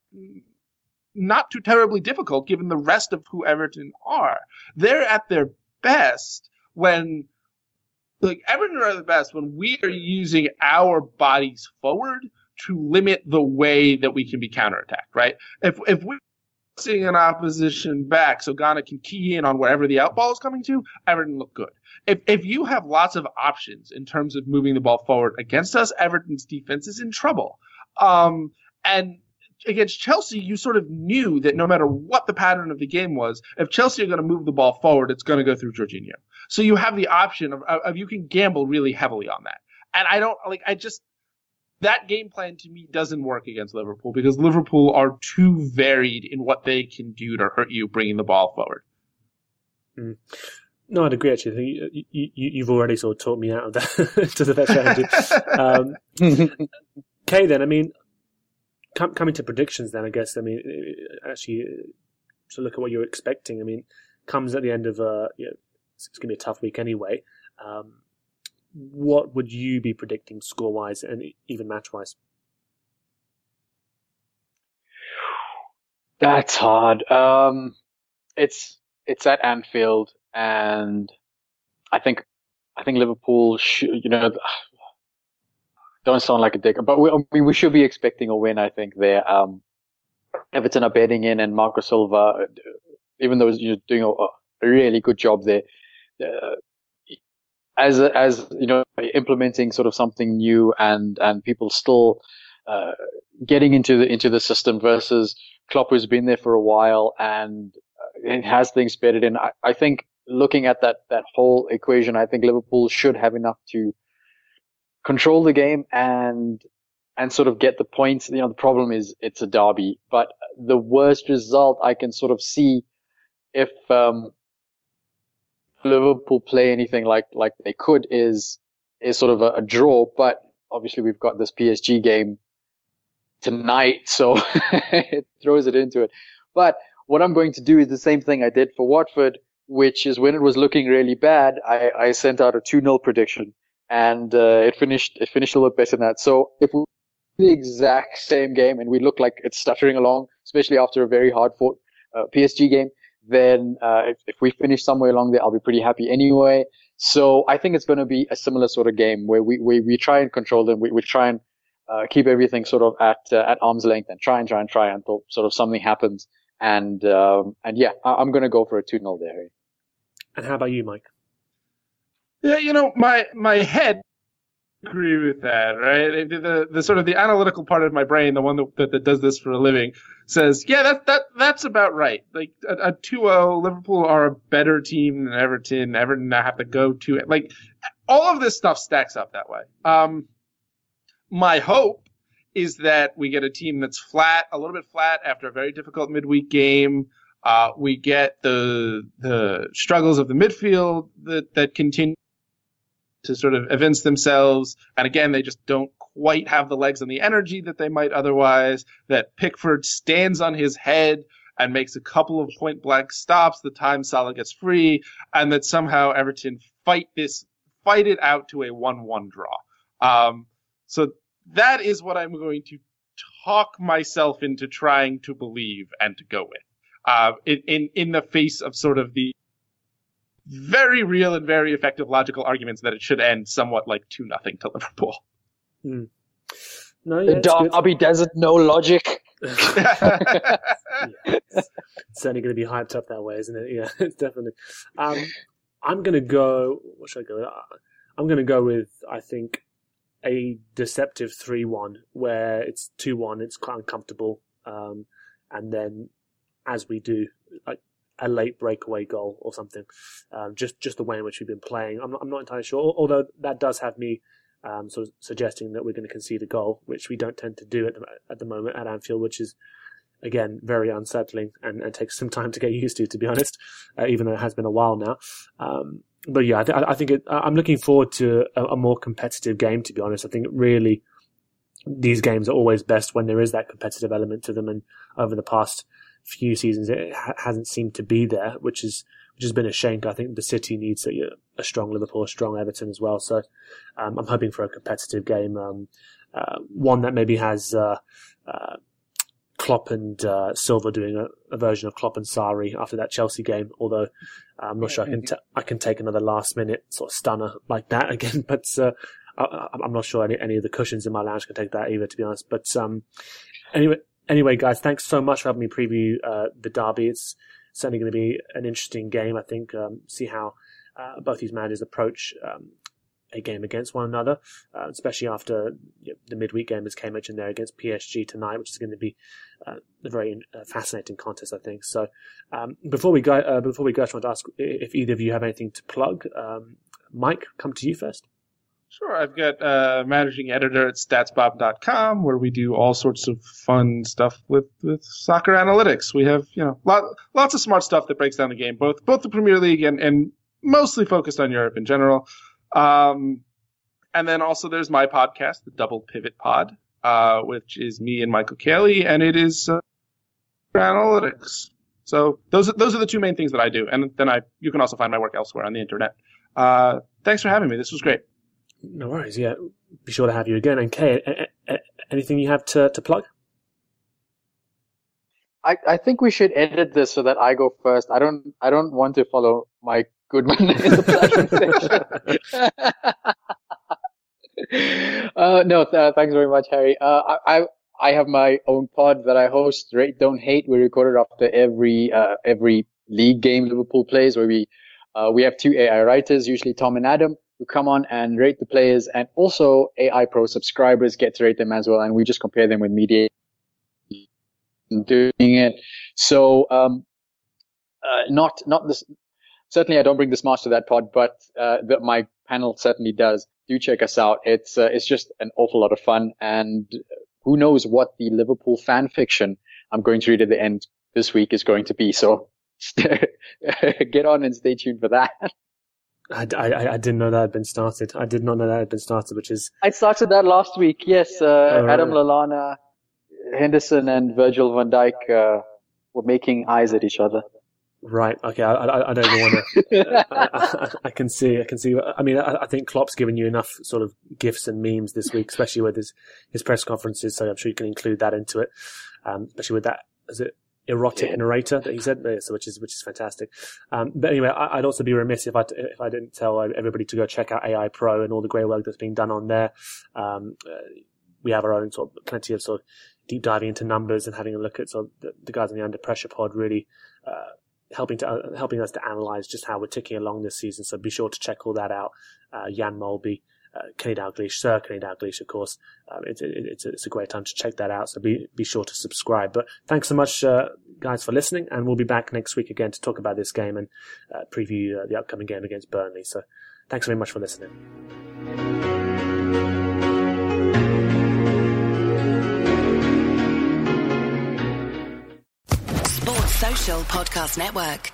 Not too terribly difficult given the rest of who Everton are. They're at their best when like Everton are the best when we are using our bodies forward to limit the way that we can be counterattacked, right? If if we're seeing an opposition back so Gana can key in on wherever the outball is coming to, Everton look good. If if you have lots of options in terms of moving the ball forward against us, Everton's defense is in trouble. Um, and against Chelsea, you sort of knew that no matter what the pattern of the game was, if Chelsea are going to move the ball forward, it's going to go through Jorginho. So you have the option of, of you can gamble really heavily on that. And I don't like, I just, that game plan to me doesn't work against Liverpool because Liverpool are too varied in what they can do to hurt you bringing the ball forward. Mm. No, I'd agree. Actually, you, you, have already sort of taught me out of that [laughs] to the best um, [laughs] okay, then. I mean, coming to predictions, then I guess I mean actually to look at what you're expecting. I mean, comes at the end of a you know, it's going to be a tough week anyway. Um, what would you be predicting score wise and even match wise? That's hard. Um, it's it's at Anfield, and I think I think Liverpool you know, don't sound like a dick, but we, I mean, we should be expecting a win. I think there. Um, Everton are betting in, and Marco Silva, even though he's doing a, a really good job there, uh, as as you know, implementing sort of something new and and people still uh, getting into the into the system versus Klopp, who's been there for a while and, uh, and has things bedded in. I, I think looking at that that whole equation, I think Liverpool should have enough to control the game and and sort of get the points. You know, the problem is it's a derby, but the worst result I can sort of see if um, Liverpool play anything like like they could is is sort of a, a draw. But obviously we've got this PSG game tonight, so [laughs] it throws it into it. But what I'm going to do is the same thing I did for Watford, which is when it was looking really bad, I, I sent out a 2-0 prediction and uh, it finished it finished a little better than that. So if we the exact same game and we look like it's stuttering along, especially after a very hard fought uh, PSG game, then uh, if, if we finish somewhere along there, I'll be pretty happy anyway. So I think it's going to be a similar sort of game where we, we, we try and control them. We, we try and uh, keep everything sort of at uh, at arm's length and try and try and try until sort of something happens. And um, and yeah, I, am going to go for a 2 0 there. And how about you, Mike? Yeah, you know, my my head agree with that, right? The, the, sort of the analytical part of my brain, the one that, that, that, does this for a living, says, yeah, that, that, that's about right. Like a, a 2-0, Liverpool are a better team than Everton. Everton have to go to it. Like all of this stuff stacks up that way. Um, my hope is that we get a team that's flat, a little bit flat after a very difficult midweek game. Uh, we get the the struggles of the midfield that that continue to sort of evince themselves. And again, they just don't quite have the legs and the energy that they might otherwise. That Pickford stands on his head and makes a couple of point blank stops the time Salah gets free, and that somehow Everton fight this, fight it out to a one-one draw. Um, so that is what I'm going to talk myself into trying to believe and to go with. Uh, in, in, in the face of sort of the very real and very effective logical arguments that it should end somewhat like two nothing to Liverpool. Mm. No, yeah, the derby doesn't know logic. [laughs] [laughs] yeah, it's certainly going to be hyped up that way, isn't it? Yeah, [laughs] it's definitely. Um, I'm going to go. What should I go? With? I'm going to go with. I think a deceptive three-one, where it's two-one. It's quite uncomfortable, um, and then as we do, like a late breakaway goal or something. Um, just just the way in which we've been playing. I'm not, I'm not entirely sure. Although that does have me um, sort of suggesting that we're going to concede a goal, which we don't tend to do at the, at the moment at Anfield, which is again very unsettling and, and takes some time to get used to, to be honest. Uh, even though it has been a while now. Um, but yeah, I, th- I think it, I'm looking forward to a, a more competitive game. To be honest, I think really these games are always best when there is that competitive element to them. And over the past few seasons it ha- hasn't seemed to be there, which is which has been a shame. I think the City needs a, a strong Liverpool, a strong Everton as well. So um, I'm hoping for a competitive game, um, uh, one that maybe has uh, uh, Klopp and uh, Silva doing a, a, version of Klopp and Sarri after that Chelsea game. Although uh, I'm not sure I can t- I can take another last minute sort of stunner like that [laughs] again, but. Uh, I, am not sure any, any of the cushions in my lounge can take that either, to be honest. But um, anyway, anyway, guys, thanks so much for having me preview uh, the derby. It's certainly going to be an interesting game. I think um, see how uh, both these managers approach um, a game against one another, uh, especially after you know, the midweek game, as Kay mentioned there, against PSG tonight, which is going to be uh, a very uh, fascinating contest, I think. So, um, before we go, uh, before we go, I just want to ask if either of you have anything to plug. Um, Mike, come to you first. Sure, I've got uh, managing editor at statsbomb.com where we do all sorts of fun stuff with, with soccer analytics. We have, you know, lot, lots of smart stuff that breaks down the game, both both the Premier League and, and mostly focused on Europe in general. Um, and then also there's my podcast, the Double Pivot Pod, uh, which is me and Michael Caley, and it is uh, analytics. So those are, those are the two main things that I do, and then I you can also find my work elsewhere on the internet. Uh, thanks for having me. This was great. No worries. Yeah, be sure to have you again. And Kay, anything you have to, to plug? I, I think we should edit this so that I go first. I don't I don't want to follow Mike Goodman [laughs] in the section. [laughs] uh, no, th- thanks very much, Hari. Uh, I, I have my own pod that I host, Don't Hate. We record it after every uh, every league game Liverpool plays, where we uh, we have two AI writers, usually Tom and Adam, who come on and rate the players, and also AI Pro subscribers get to rate them as well, and we just compare them with media doing it. So um, uh, not not this. Certainly, I don't bring the smarts to that pod, but uh, the, my panel certainly does. Do check us out. It's uh, it's just an awful lot of fun, and who knows what the Liverpool fan fiction I'm going to read at the end this week is going to be. So [laughs] get on and stay tuned for that. [laughs] I, I, I, didn't know that had been started. I did not know that had been started, which is. I started that last week. Yes, uh, oh, Adam right. Lallana, Henderson, and Virgil van Dijk uh, were making eyes at each other. Right. Okay. I, I, I don't even want to. I, I, can see. I can see. I mean, I, I, think Klopp's given you enough sort of gifts and memes this week, especially with his his press conferences. So I'm sure you can include that into it, um, especially with that. Is it erotic yeah. narrator that he said, so which is which is fantastic. Um, but anyway, I, would also be remiss if I if I didn't tell everybody to go check out AI Pro and all the great work that's being done on there. Um, uh, we have our own sort of plenty of sort of deep diving into numbers and having a look at sort of the, the guys in the under pressure pod really. Uh, helping to uh, helping us to analyze just how we're ticking along this season. So be sure to check all that out. Uh, Jan Molby, uh, Kenny Dalglish, Sir Kenny Dalglish, of course. Um, it's, it, it's, a, it's a great time to check that out. So be be sure to subscribe. But thanks so much, uh, guys, for listening, and we'll be back next week again to talk about this game and uh, preview uh, the upcoming game against Burnley. So thanks very much for listening. Social Podcast Network.